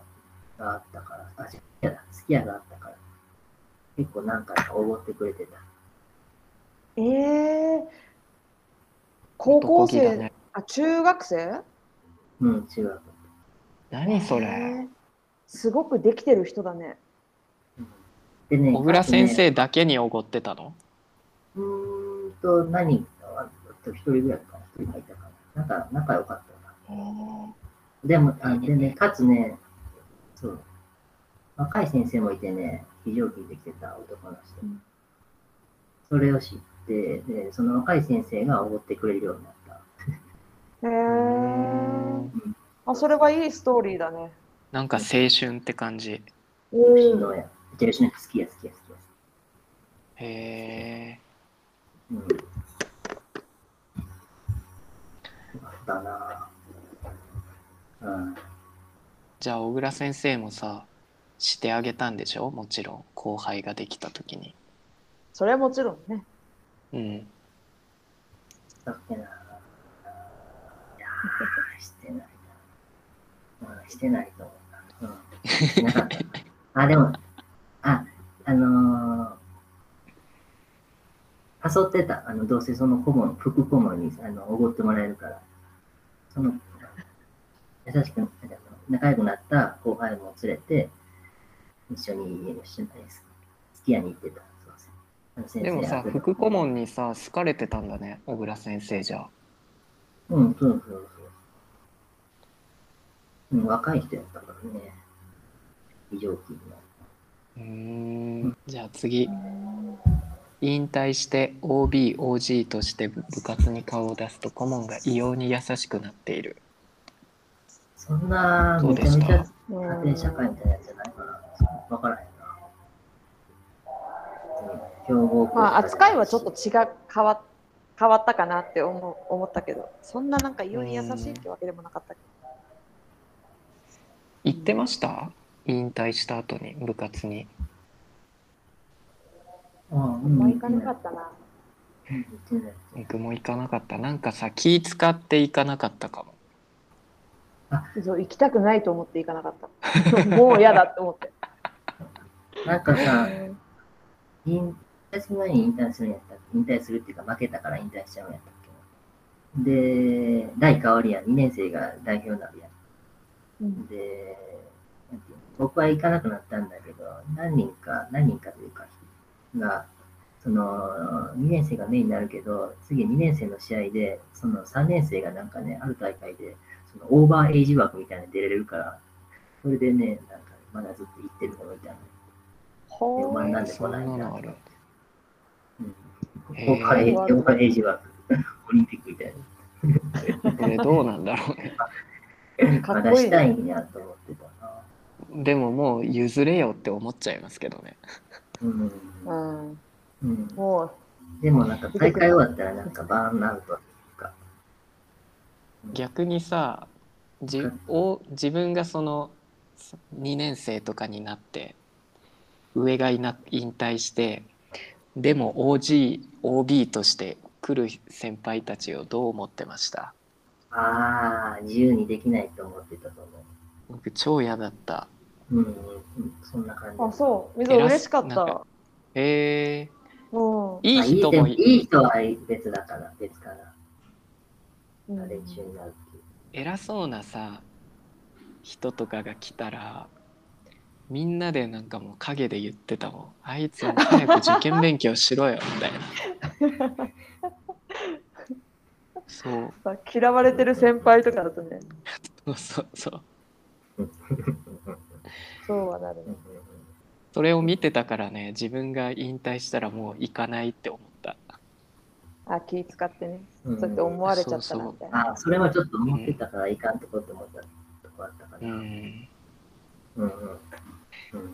があったから、あ、すき家だ、すき家があったから、結構何回かおごってくれてた。ええ高校生、ねあ、中学生？うん、中学。何それへーすごくできてる人だね。うんでね、小倉先生だけにおごってたの？うーんと、何一人ぐらいかな、一人がいたかな。なんか、仲良かったな。でも、あでね、かつね、そう、若い先生もいてね、非常勤できてた男の人。うんそれを知って、で、その若い先生がおごってくれるようになった。へえうんあ、それはいいストーリーだね。なんか青春って感じ吉野家。吉野家好きや好きや好きや。へえうん。だなぁ。うん。じゃあ小倉先生もさしてあげたんでしょ？もちろん後輩ができた時にそれはもちろんね。うんだっけなしてないな。うん、してないと思うな。うん。あ、でも、あ、あのー、誘ってた。あの、どうせその顧問、副顧問に、あの、おごってもらえるから。その、優しく、仲良くなった後輩も連れて、一緒に、一緒に、すき家に行ってた。でもさ副顧問にさ好かれてたんだね小倉先生じゃうん、そうそうそう。うん、若い人やったからね。非常勤の。うーんじゃあ次引退して OBOG として部活に顔を出すと顧問が異様に優しくなっているそんな、めちゃめちゃうん家庭社会みたいなやつじゃないかな。わからへんな。うん強豪校まあ、扱いはちょっと違う、変わ変わったかなって思う思ったけど、そんななんか異様に優しいってわけでもなかったけど。行ってました？引退した後に部活にうん、うん、もう行かなかったな。僕も行かなかったなんかさ気使って行かなかったかもそう行きたくないと思って行かなかった。もう嫌だって思って。なんかさ、引退する前に引退するんやったっけ引退するっていうか負けたから引退しちゃうんやったっけ？で、代変わりやん。2年生が代表になるやん。うんで、僕は行かなくなったんだけど、何人か、何人かというか、が、その、2年生がメインになるけど、次2年生の試合で、その3年生がなんかね、ある大会で、そのオーバーエイジ枠みたいなの出れるから、それでね、なんか、まだずっと言ってるのみたいな。ほお前なんーで来ないんだそんなのあるうん。へージ、オーバーエイジ枠、オリンピックみたいこれどうなんだろうね。な。かっこいいねまだしたいんやと思ってたな。でももう譲れよって思っちゃいますけどね。うん。うん。うん、もう、でもなんか大会終わったらなんかバーンアウト。逆にさじお自分がその2年生とかになって上がいな引退してでも OGOB として来る先輩たちをどう思ってました？ああ、自由にできないと思ってたと思僕超嫌だったう。うん、うん、そんな感じ。あ、そう。水嬉しかったか。えうん。ー、いいまあ人もいいいい人は別だから、別かうんら、練習になるっていう。偉そうなさ人とかが来たらみんなでなんかもう陰で言ってたもんあいつも早く受験勉強しろよみたいなそうさ嫌われてる先輩とかだとね、そうそうそうそうはなるね。それを見てたからね自分が引退したらもう行かないって思ったあ、気使ってね。うんそうやって思われちゃったなみたいな。ああ、それはちょっと思ってたからいかんとこって思ったとこあったかうな。うんんうんうん。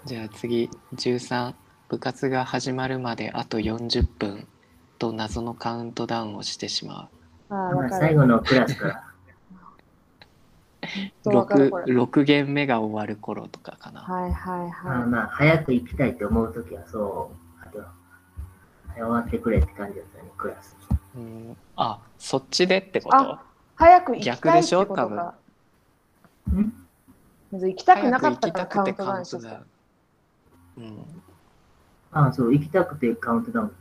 じゃあ次13部活が始まるまであと40分と謎のカウントダウンをしてしまうああ。最後のクラスから。そうわかる 6, これ。6限目が終わる頃とかかな、はいはいはまあまあ、早く行きたいって思うときはそう、あと、早終わってくれって感じだったね、クラス。うんあそっちでってこと？早く行き逆たいってでしょ？ことか。ん？水行きたくなかった早からカウントく行きたくてカウンダウンしてた。うん。ああ、そう、行きたくてカウントダウン。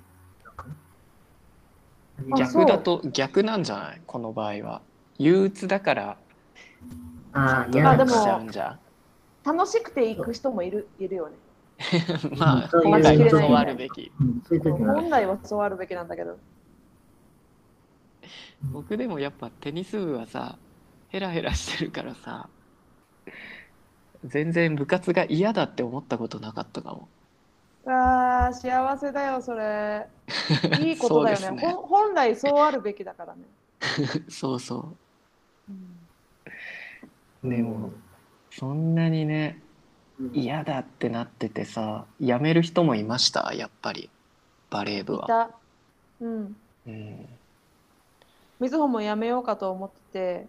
あ逆だと逆なんじゃない？この場合は。憂鬱だから。ああ、ちいや、あでもゃんとしちゃうんじゃ。楽しくて行く人もいるいるよね。ん まあ本来はそうあるべき。本来はそうあるべきなんだけど。僕でもやっぱテニス部はさヘラヘラしてるからさ全然部活が嫌だって思ったことなかったかも。ああ、幸せだよ、それ。いいことだよね。ね。本来そうあるべきだからね。そうそう。ん。うでもそんなにねうん。嫌だってなっててさ辞める人もいましたやっぱり。バレー部は。うん。うん。みずほもやめようかと思ってて、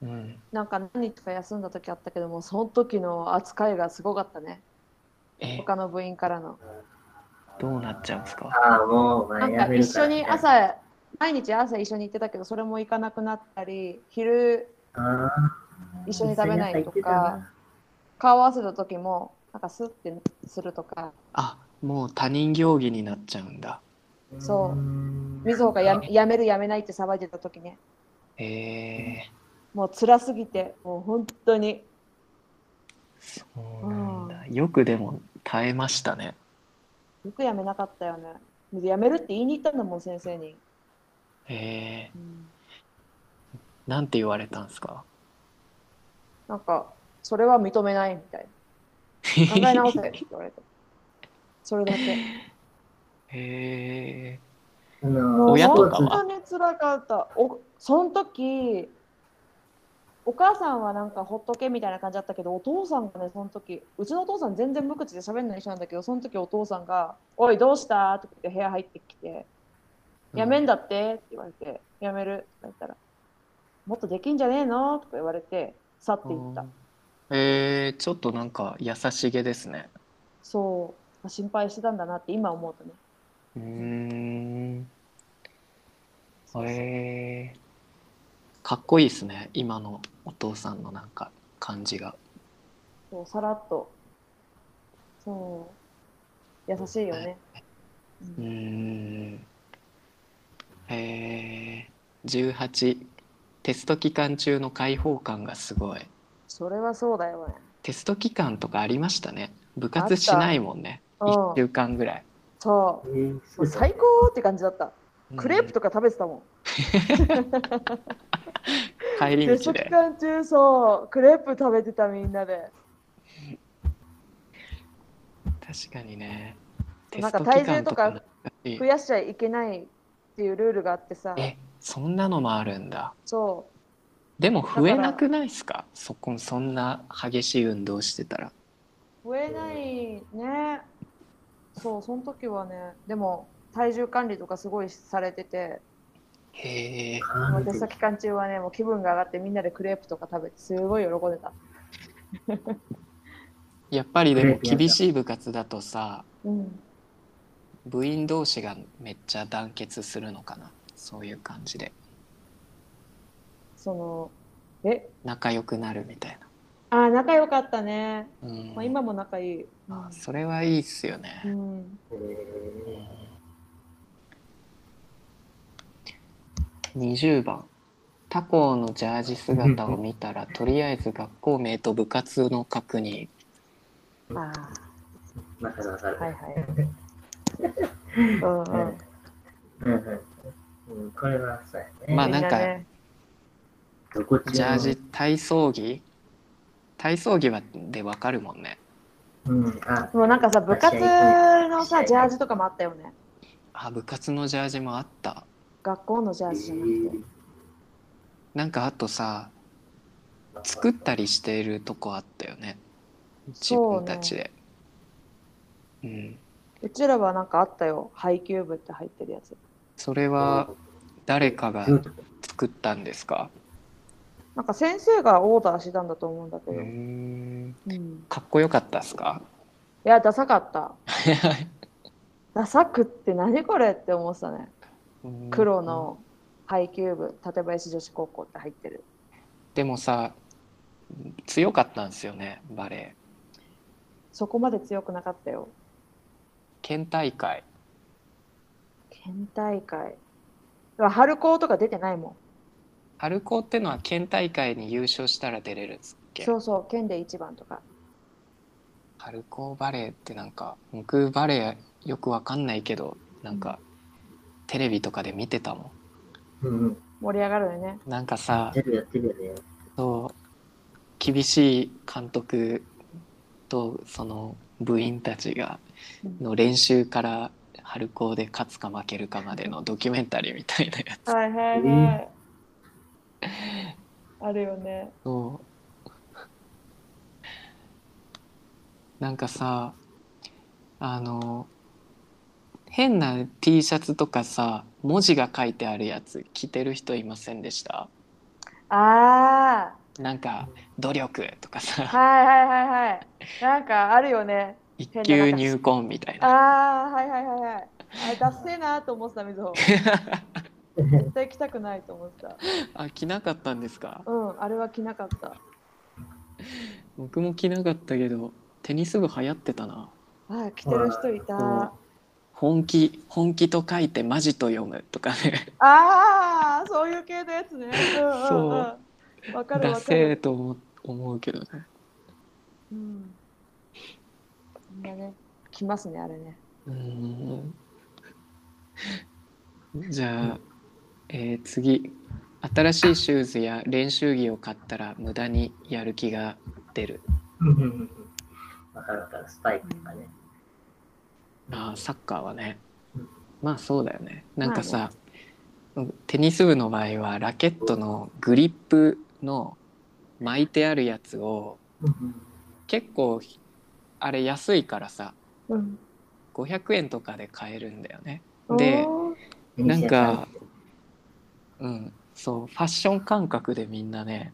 うん、なんか何日か休んだ時あったけども、その時の扱いがすごかったね。え？他の部員からの。どうなっちゃうんですか？ああ、もう、お前なんか一緒に朝、毎日朝一緒に行ってたけど、それも行かなくなったり、昼ああ一緒に食べないとか、顔合わせた時も、なんかスッてするとか、あもう他人行儀になっちゃうんだ。そう。うん。みずほがややめるやめないって騒いでた時ね、へえもう辛すぎて、もう本当に、そうなんだ、よくでも耐えましたねよくやめなかったよね。やめるって言いに行ったんだもん、先生に。へえうんなんて言われたんですか？なんか、それは認めないみたいな。考え直せって言われて。それだけ。へえ親とかは？本当に辛かった。おその時、お母さんはなんかほっとけみたいな感じだったけど、お父さんがね、その時、うちのお父さん全然無口で喋るの一緒なんだけど、その時お父さんが、おい、どうした？って言って部屋入ってきて、やめんだって？って言われて、やめる？って言ったら、もっとできんじゃねえの？とか言われて、去っていった。えー、ちょっとなんか優しげですね。そう、心配してたんだなって今思うとね。うーん。えー、かっこいいですね今のお父さんのなんか感じがそうさらっと。そう。優しいよね。うんんえー、18テスト期間中の開放感がすごいそれはそうだよね。テスト期間とかありましたね部活しないもんねうん1週間ぐらい、そう。最高って感じだった。クレープとか食べてたもん。帰りテスト期間中そうクレープ食べてたみんなで確かにねなんか体重とか増やしちゃい。けない。ってい。うルールがあってさえそんなのもあるんだそうでも増えなくない。ですかそこそんな激しい。運動してたら増えない。ねそうその時はねでも体重管理とかすごい。されててへえもうテスト期間中はねもう気分が上がってみんなでクレープとか食べてすごい喜んでた。やっぱりでも厳しい部活だとさうん。部員同士がめっちゃ団結するのかな？そういう感じで。そのえ？仲良くなるみたいあー仲良かったね、な、うん。まあ、今も仲いい、あそれはいいっすよね、うん、え20番。他校のジャージ姿を見たらとりあえず学校名と部活の確認。あー、わかるわかる。あはいはい。うんうん。うん。うん。うん、これはそうやね。まあなん。かジャージ体操着体操着はでわかるもん。ねうん、あ、でもなん。かさ部活のさジャージとかもあったよねあ部活のジャージもあった学校のジャージじゃなくて。なんかあとさ作ったりしているとこあったよね。自分たちで。うん。うちらはなんかあったよ。配給部って入ってるやつ。それは誰かがうん。作ったんですか？なんか先生がオーダーしたんだと思うんだけど、んうん、かっこよかったっすか？いやダサかった。ダサくって何これって思ってたね黒の配給部館林女子高校って入ってる。でもさ強かったんですよねバレー。そこまで強くなかったよ。県大会。県大会。春高とか出てないも春高ってのは県大会に優勝したら出れるんですっんけ？そうそう県で一番とか。春高バレーってなんか僕バレーよくわかんないけどなんかテレビとかで見てたもうんうん。盛り上がるよね。んなんかやさ。そう厳しい監督とその部員たちがうんの練習から春高で勝つか負けるかまでのドキュメンタリーみたいなやつ。はいはいはいあるよね。そう。なんかさあの変な T シャツとかさ文字が書いてあるやつ着てる人いませんでした？あなんか「努力」とかあさ。はいはいはいはい。なんかあるよね「一級入魂」みたいな。ああはいはいはいはい。あれダッセーなと思ってたみずほ。絶対着たくないと思ってた。あ着なかったんですか？うんあれは着なかった。僕も着なかったけどテニス部流行ってたな。ああ着てる人いた本気本気と書いてマジと読むとかね。ああそういう系のやつね。うんうんうん。そう。わかるダわかる。セーと思思うけどね。うん。みんなね着ますねあれね。うーん。じゃあ、えー次。新しいシューズや練習着を買ったら無駄にやる気が出る。うんうんうん。わかるわかる。スパイクとかね。あーサッカーはね。うん。まあそうだよね。なんかさ、テニス部の場合はラケットのグリップの巻いてあるやつをうんうん。結構あれ安いからさうん。500円とかで買えるんだよね。でなんかうん。そうファッション感覚でみんなね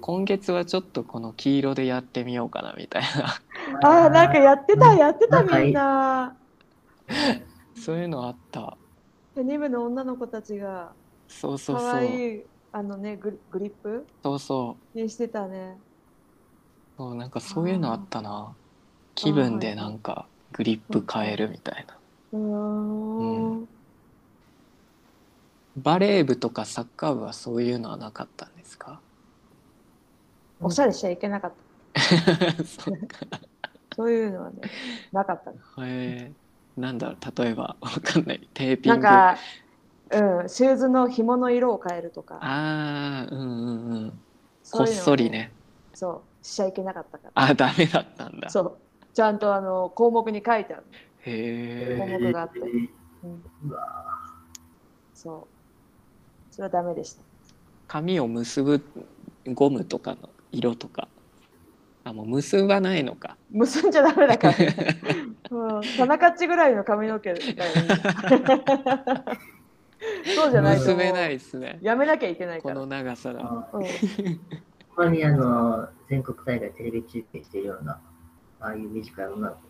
今月はちょっとこの黄色でやってみようかなみたいな。ああなんかやってたやってたみんな。そういうのあった。テニ部の女の子たちがそうそう可そう。愛いあのねグリグリップそうそう。にしてたね。そうなんかそういうのあったな。気分でなんかグリップ変えるみたいな。うーん。バレー部とかサッカー部はそういうのはなかったんですか？おしゃれしちゃいけなかった。そそういうのはねなかったねへえ。なんだろう例えば。わかんない。テーピング。なんかうん、シューズの紐の色を変えるとか。ああうんうんうん。こっそりね。そうしちゃいけなかったから。あダメだったんだ。そう。ちゃんとあの項目に書いてある、へ項え目があって。うん、うわそう。それはダメでした。髪を結ぶゴムとかの色とか。あもう結ばないのか。結んじゃダメだから、ね うん、田中っちぐらいの髪の毛だよね。そうじゃないと結べないですね。やめなきゃいけないこのから、長さだあうん、他にあの、全国大会テレビ中継してるような、ああいう短い女の子。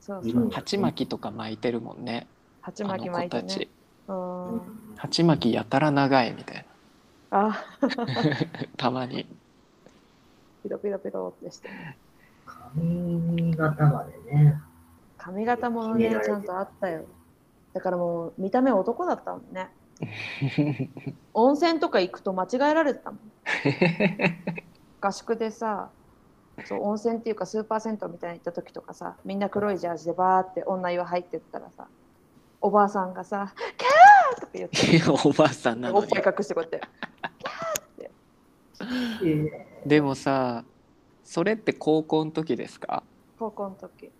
そうそう。鉢巻きとか巻いてるもんね。鉢あ巻き巻いてね。鉢巻きやたら長いみたいあ。な たまにピロピロピロってして。髪型までね。髪型もねちゃんとあったよ。だからもう見た目男だったもんね。温泉とか行くと間違えられてたもん。合宿でさそう温泉っていうかスーパー銭湯みたいに行った時とかさみんな黒いジャージでバーって女湯入ってったらさおばあさんがさ「キャー!」とか言って。おばあさんなのに。おっぱい隠してこうやって。えでもさそれって高校の時ですか？高校の時。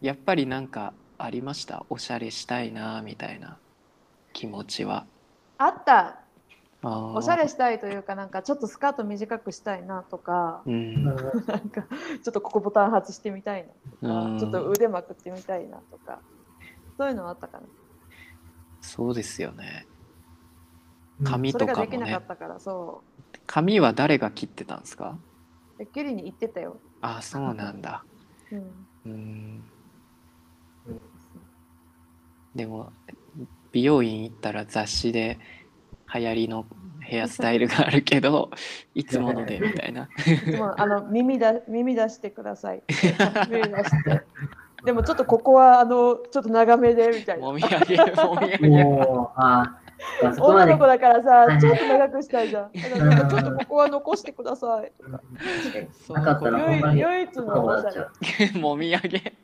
やっぱりなんかありました？おしゃれしたいなみたいな気持ちは。あった。おしゃれしたいというかなんかちょっとスカート短くしたいなとかうん。なんかちょっとここボタン外してみたいな。とか、うん。ちょっと腕まくってみたいなとか。そういうのあったかな。そうですよね。ー髪とそれができかもねなかったからそ髪は誰が切ってたんですか？ギリに言ってたよ、あーそうなんだ。うん、うん。うん。でも美容院行ったら雑誌で流行りのヘアスタイルがあるけど いつものでみたいな。もうあの耳だ耳出してください。耳出して。でもちょっとここはあのちょっと長めでみたいな。もみあげもみあげ女の子だからはい。さちょっと長くしたいじゃん。ちょっとここは残してください。なかったら唯唯一のおしゃれ もみあげ。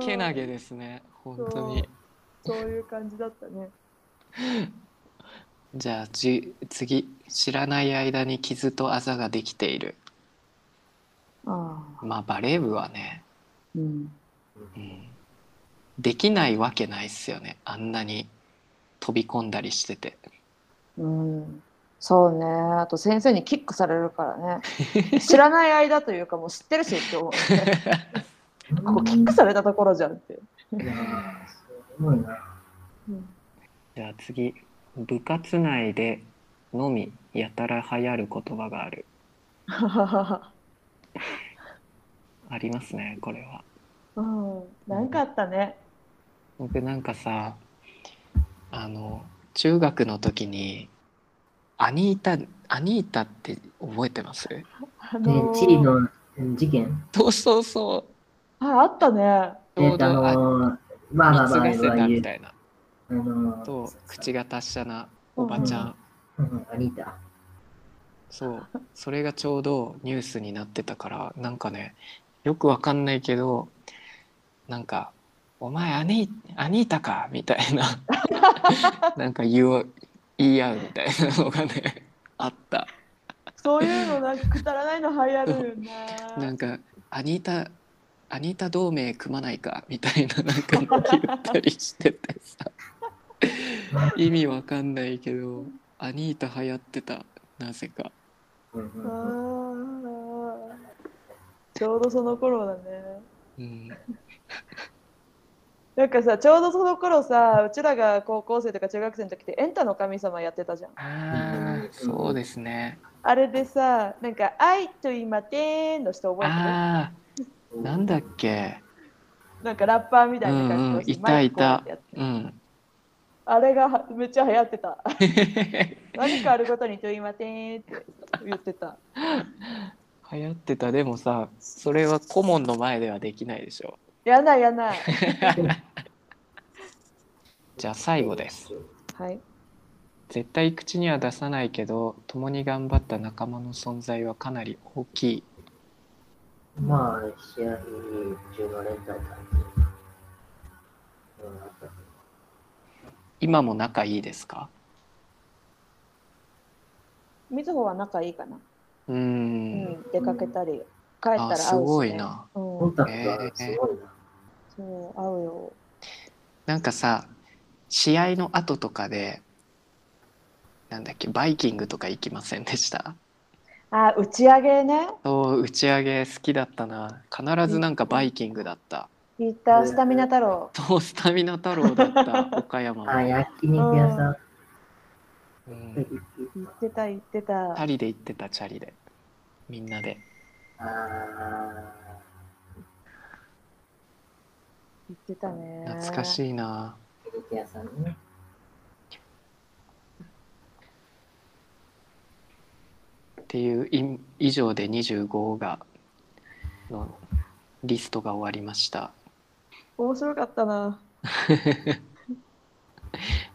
けなげですね。本当に。そう。いう感じだったね。じゃあじ次知らない間に傷とあざができている。ああ。まあバレー部はね、うん。うん、できないわけないっすよね。あんなに飛び込んだりしてて。うん。そうね。あと先生にキックされるからね。知らない間というかもう知ってるしって思う、ね、ここキックされたところじゃんって、いやーすごいな。うん。じゃあ次部活内でのみやたら流行る言葉がある。ありますねこれは。うん、なんかあったね。僕なんかさあの中学の時にアニータアニータって覚えてます？あねのーチリの事件？そうそうそう。ああったね。えっとあのー、まあまあまあ、貢がせたみいたいな。あのー、と口が達者なおばちゃん、うんうん、アニータ。そう。それがちょうどニュースになってたからなんかねよくわかんないけどなんか「お前アニアニータか」みたいな。なんか言う言い合うみたいなのがねあった。そういうのなんかくだらないの流行るよね。なんかアニータアニータ同盟組まないかみたいななんかの言ったりしててさ。意味わかんないけどアニータ流行ってた。なぜか。ちょうどその頃だね。うんなんかさちょうどその頃さうちらが高校生とか中学生の時ってエンタの神様やってたじゃん。ああそうですね。あれでさなんか「愛と言いまてん」の人覚えてああなんだっけ？るなんかラッパーみたいな感じの人うんうんいたいた。うん。あれがはめっちゃ流行ってた。何かあることにと言いまてんって言ってた。流行ってた。でもさそれは顧問の前ではできないでしょやんないやんない。じゃあ最後ですはい。絶対口には出さないけど共に頑張った仲間の存在はかなり大きいまあ、試合中の連帯感うんあった今も仲いいですか？みずほは仲いいかな。うーうんん、出かけたり、帰ったら会うし、ね。あすごいなうん、コンタクトはすごいな。そう、会うよ。なんかさ試合の後とかでなんだっけバイキングとか行きませんでした？あ、打ち上げね。そう打ち上げ好きだったな必ずなんかバイキングだった行ったスタミナ太郎。そうスタミナ太郎だった 岡山あ、は、焼肉屋さん。うん、行ってた、行ってた。チャリで行ってたチャリでみんなでああ。行ってたね。懐かしいな焼肉屋さんね。っていうい以上で25がのリストが終わりました面白かったな。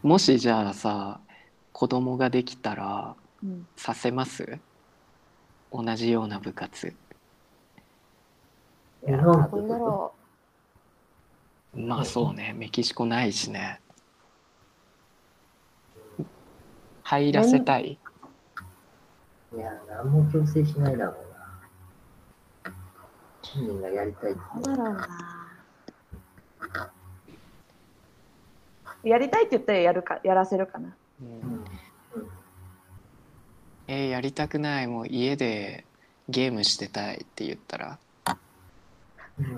もしじゃあさ子供ができたらうん。させます？同じような部活いや、日本かっこいいだろまあそうね。メキシコないしね。入らせたい。いや、何も強制しないだろうな。本人がやりたいって。う。どうだろうな。やりたいって言ったらやるか、やらせるかな。うん。えーやりたくない。もう家でゲームしてたいって言ったら。うん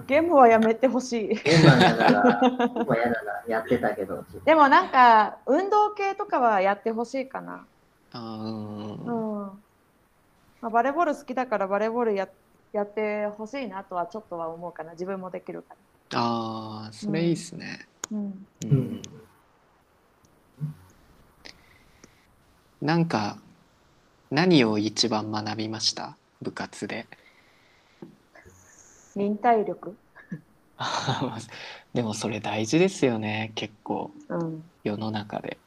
ゲームはやめてほしい。今だから、もうやだな、やってたけど。でもなんか、運動系とかはやってほしいかな。あーうんうん。まあ、バレーボール好きだからバレーボールややってほしいなとはちょっとは思うかな。自分もできるかあーそれいいっすね、ら。うん。ううんん。なんか何を一番学びました？部活で忍耐力。でもそれ大事ですよね結構うん。世の中で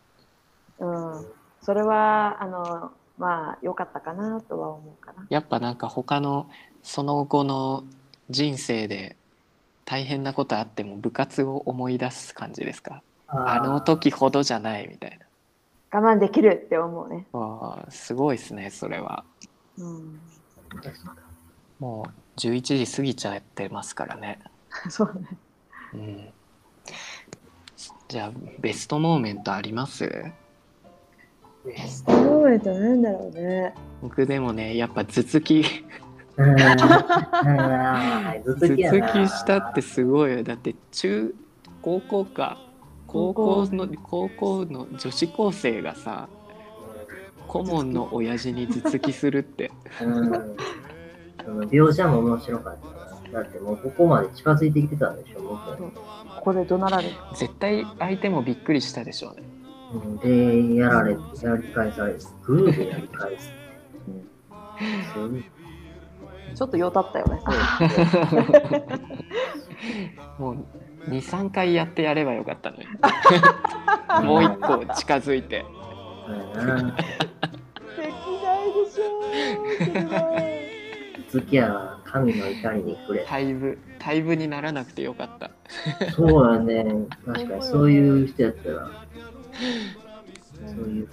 うん。それは、あの、まあ、良かったかなとは思うかな。やっぱなんか他のその後の人生で大変なことあっても部活を思い出す感じですか？あの時ほどじゃないみたいな我慢できるって思うね。わあすごいですねそれはうん。もう11時過ぎちゃってますからね。そうね。うん。じゃあベストモーメントあります？ベストモーメントなんだろうね。僕でもねやっぱ頭突き。頭頭突きしたってすごいよ。だって中高校か。高校の高校。の女子高生がさ顧問の親父に頭突きするって。うん。その描写も面白かった。だってもうここまで近づいてきてたんでしょ、僕。ここで怒鳴られる。絶対相手もびっくりしたでしょうねうんで、やられ、やり返される。グーでやり返す。ちょっとよたったよね。もう23回やってやればよかったのに もう一個近づいて。できないでしょそれは月や神の怒りに触れ。退部退部にならなくてよかった。そうやね。確かにそういう人やったら、そういう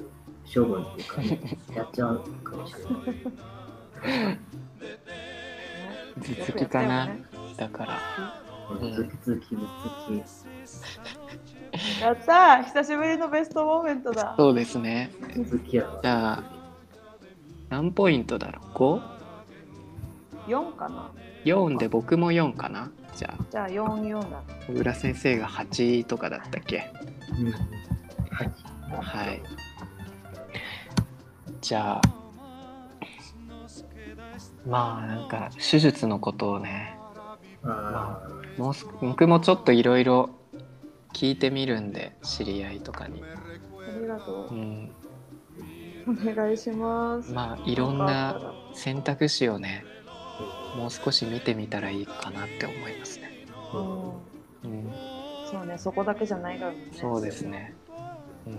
処分っていうか、やっちゃうかもしれない。頭突きかな。だから。うん。ズキズキズやったー。久しぶりのベストモーメントだ。そうですね。キズキやわじゃあ何ポイントだろう？4かな？5?4 で僕も4かな。じゃあ。じゃあ4、4だ。小倉先生が8とかだったっけ？うん。はい。じゃあまあなんか手術のことをね。あもうす僕もちょっといろいろ聞いてみるんで知り合いとかに、ありがとう。ん、う。お願いします。まあいろんな選択肢をねもう少し見てみたらいいかなって思いますね。うん、そうねそこだけじゃないかろね。そうですね。うん、っ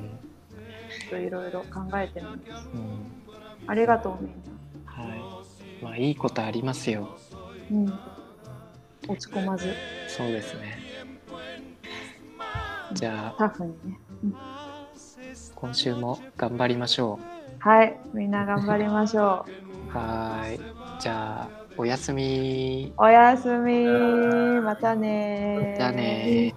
といろいろ考えてみます。うん、ありがとうみんな。はい。まあいいことありますよ。うん。落ち込まず。そうですね。じゃあ。タフにね。うん、今週も頑張りましょう。はい、みんな頑張りましょう。はい、じゃあ。おやすみ。おやすみ。またね。またね。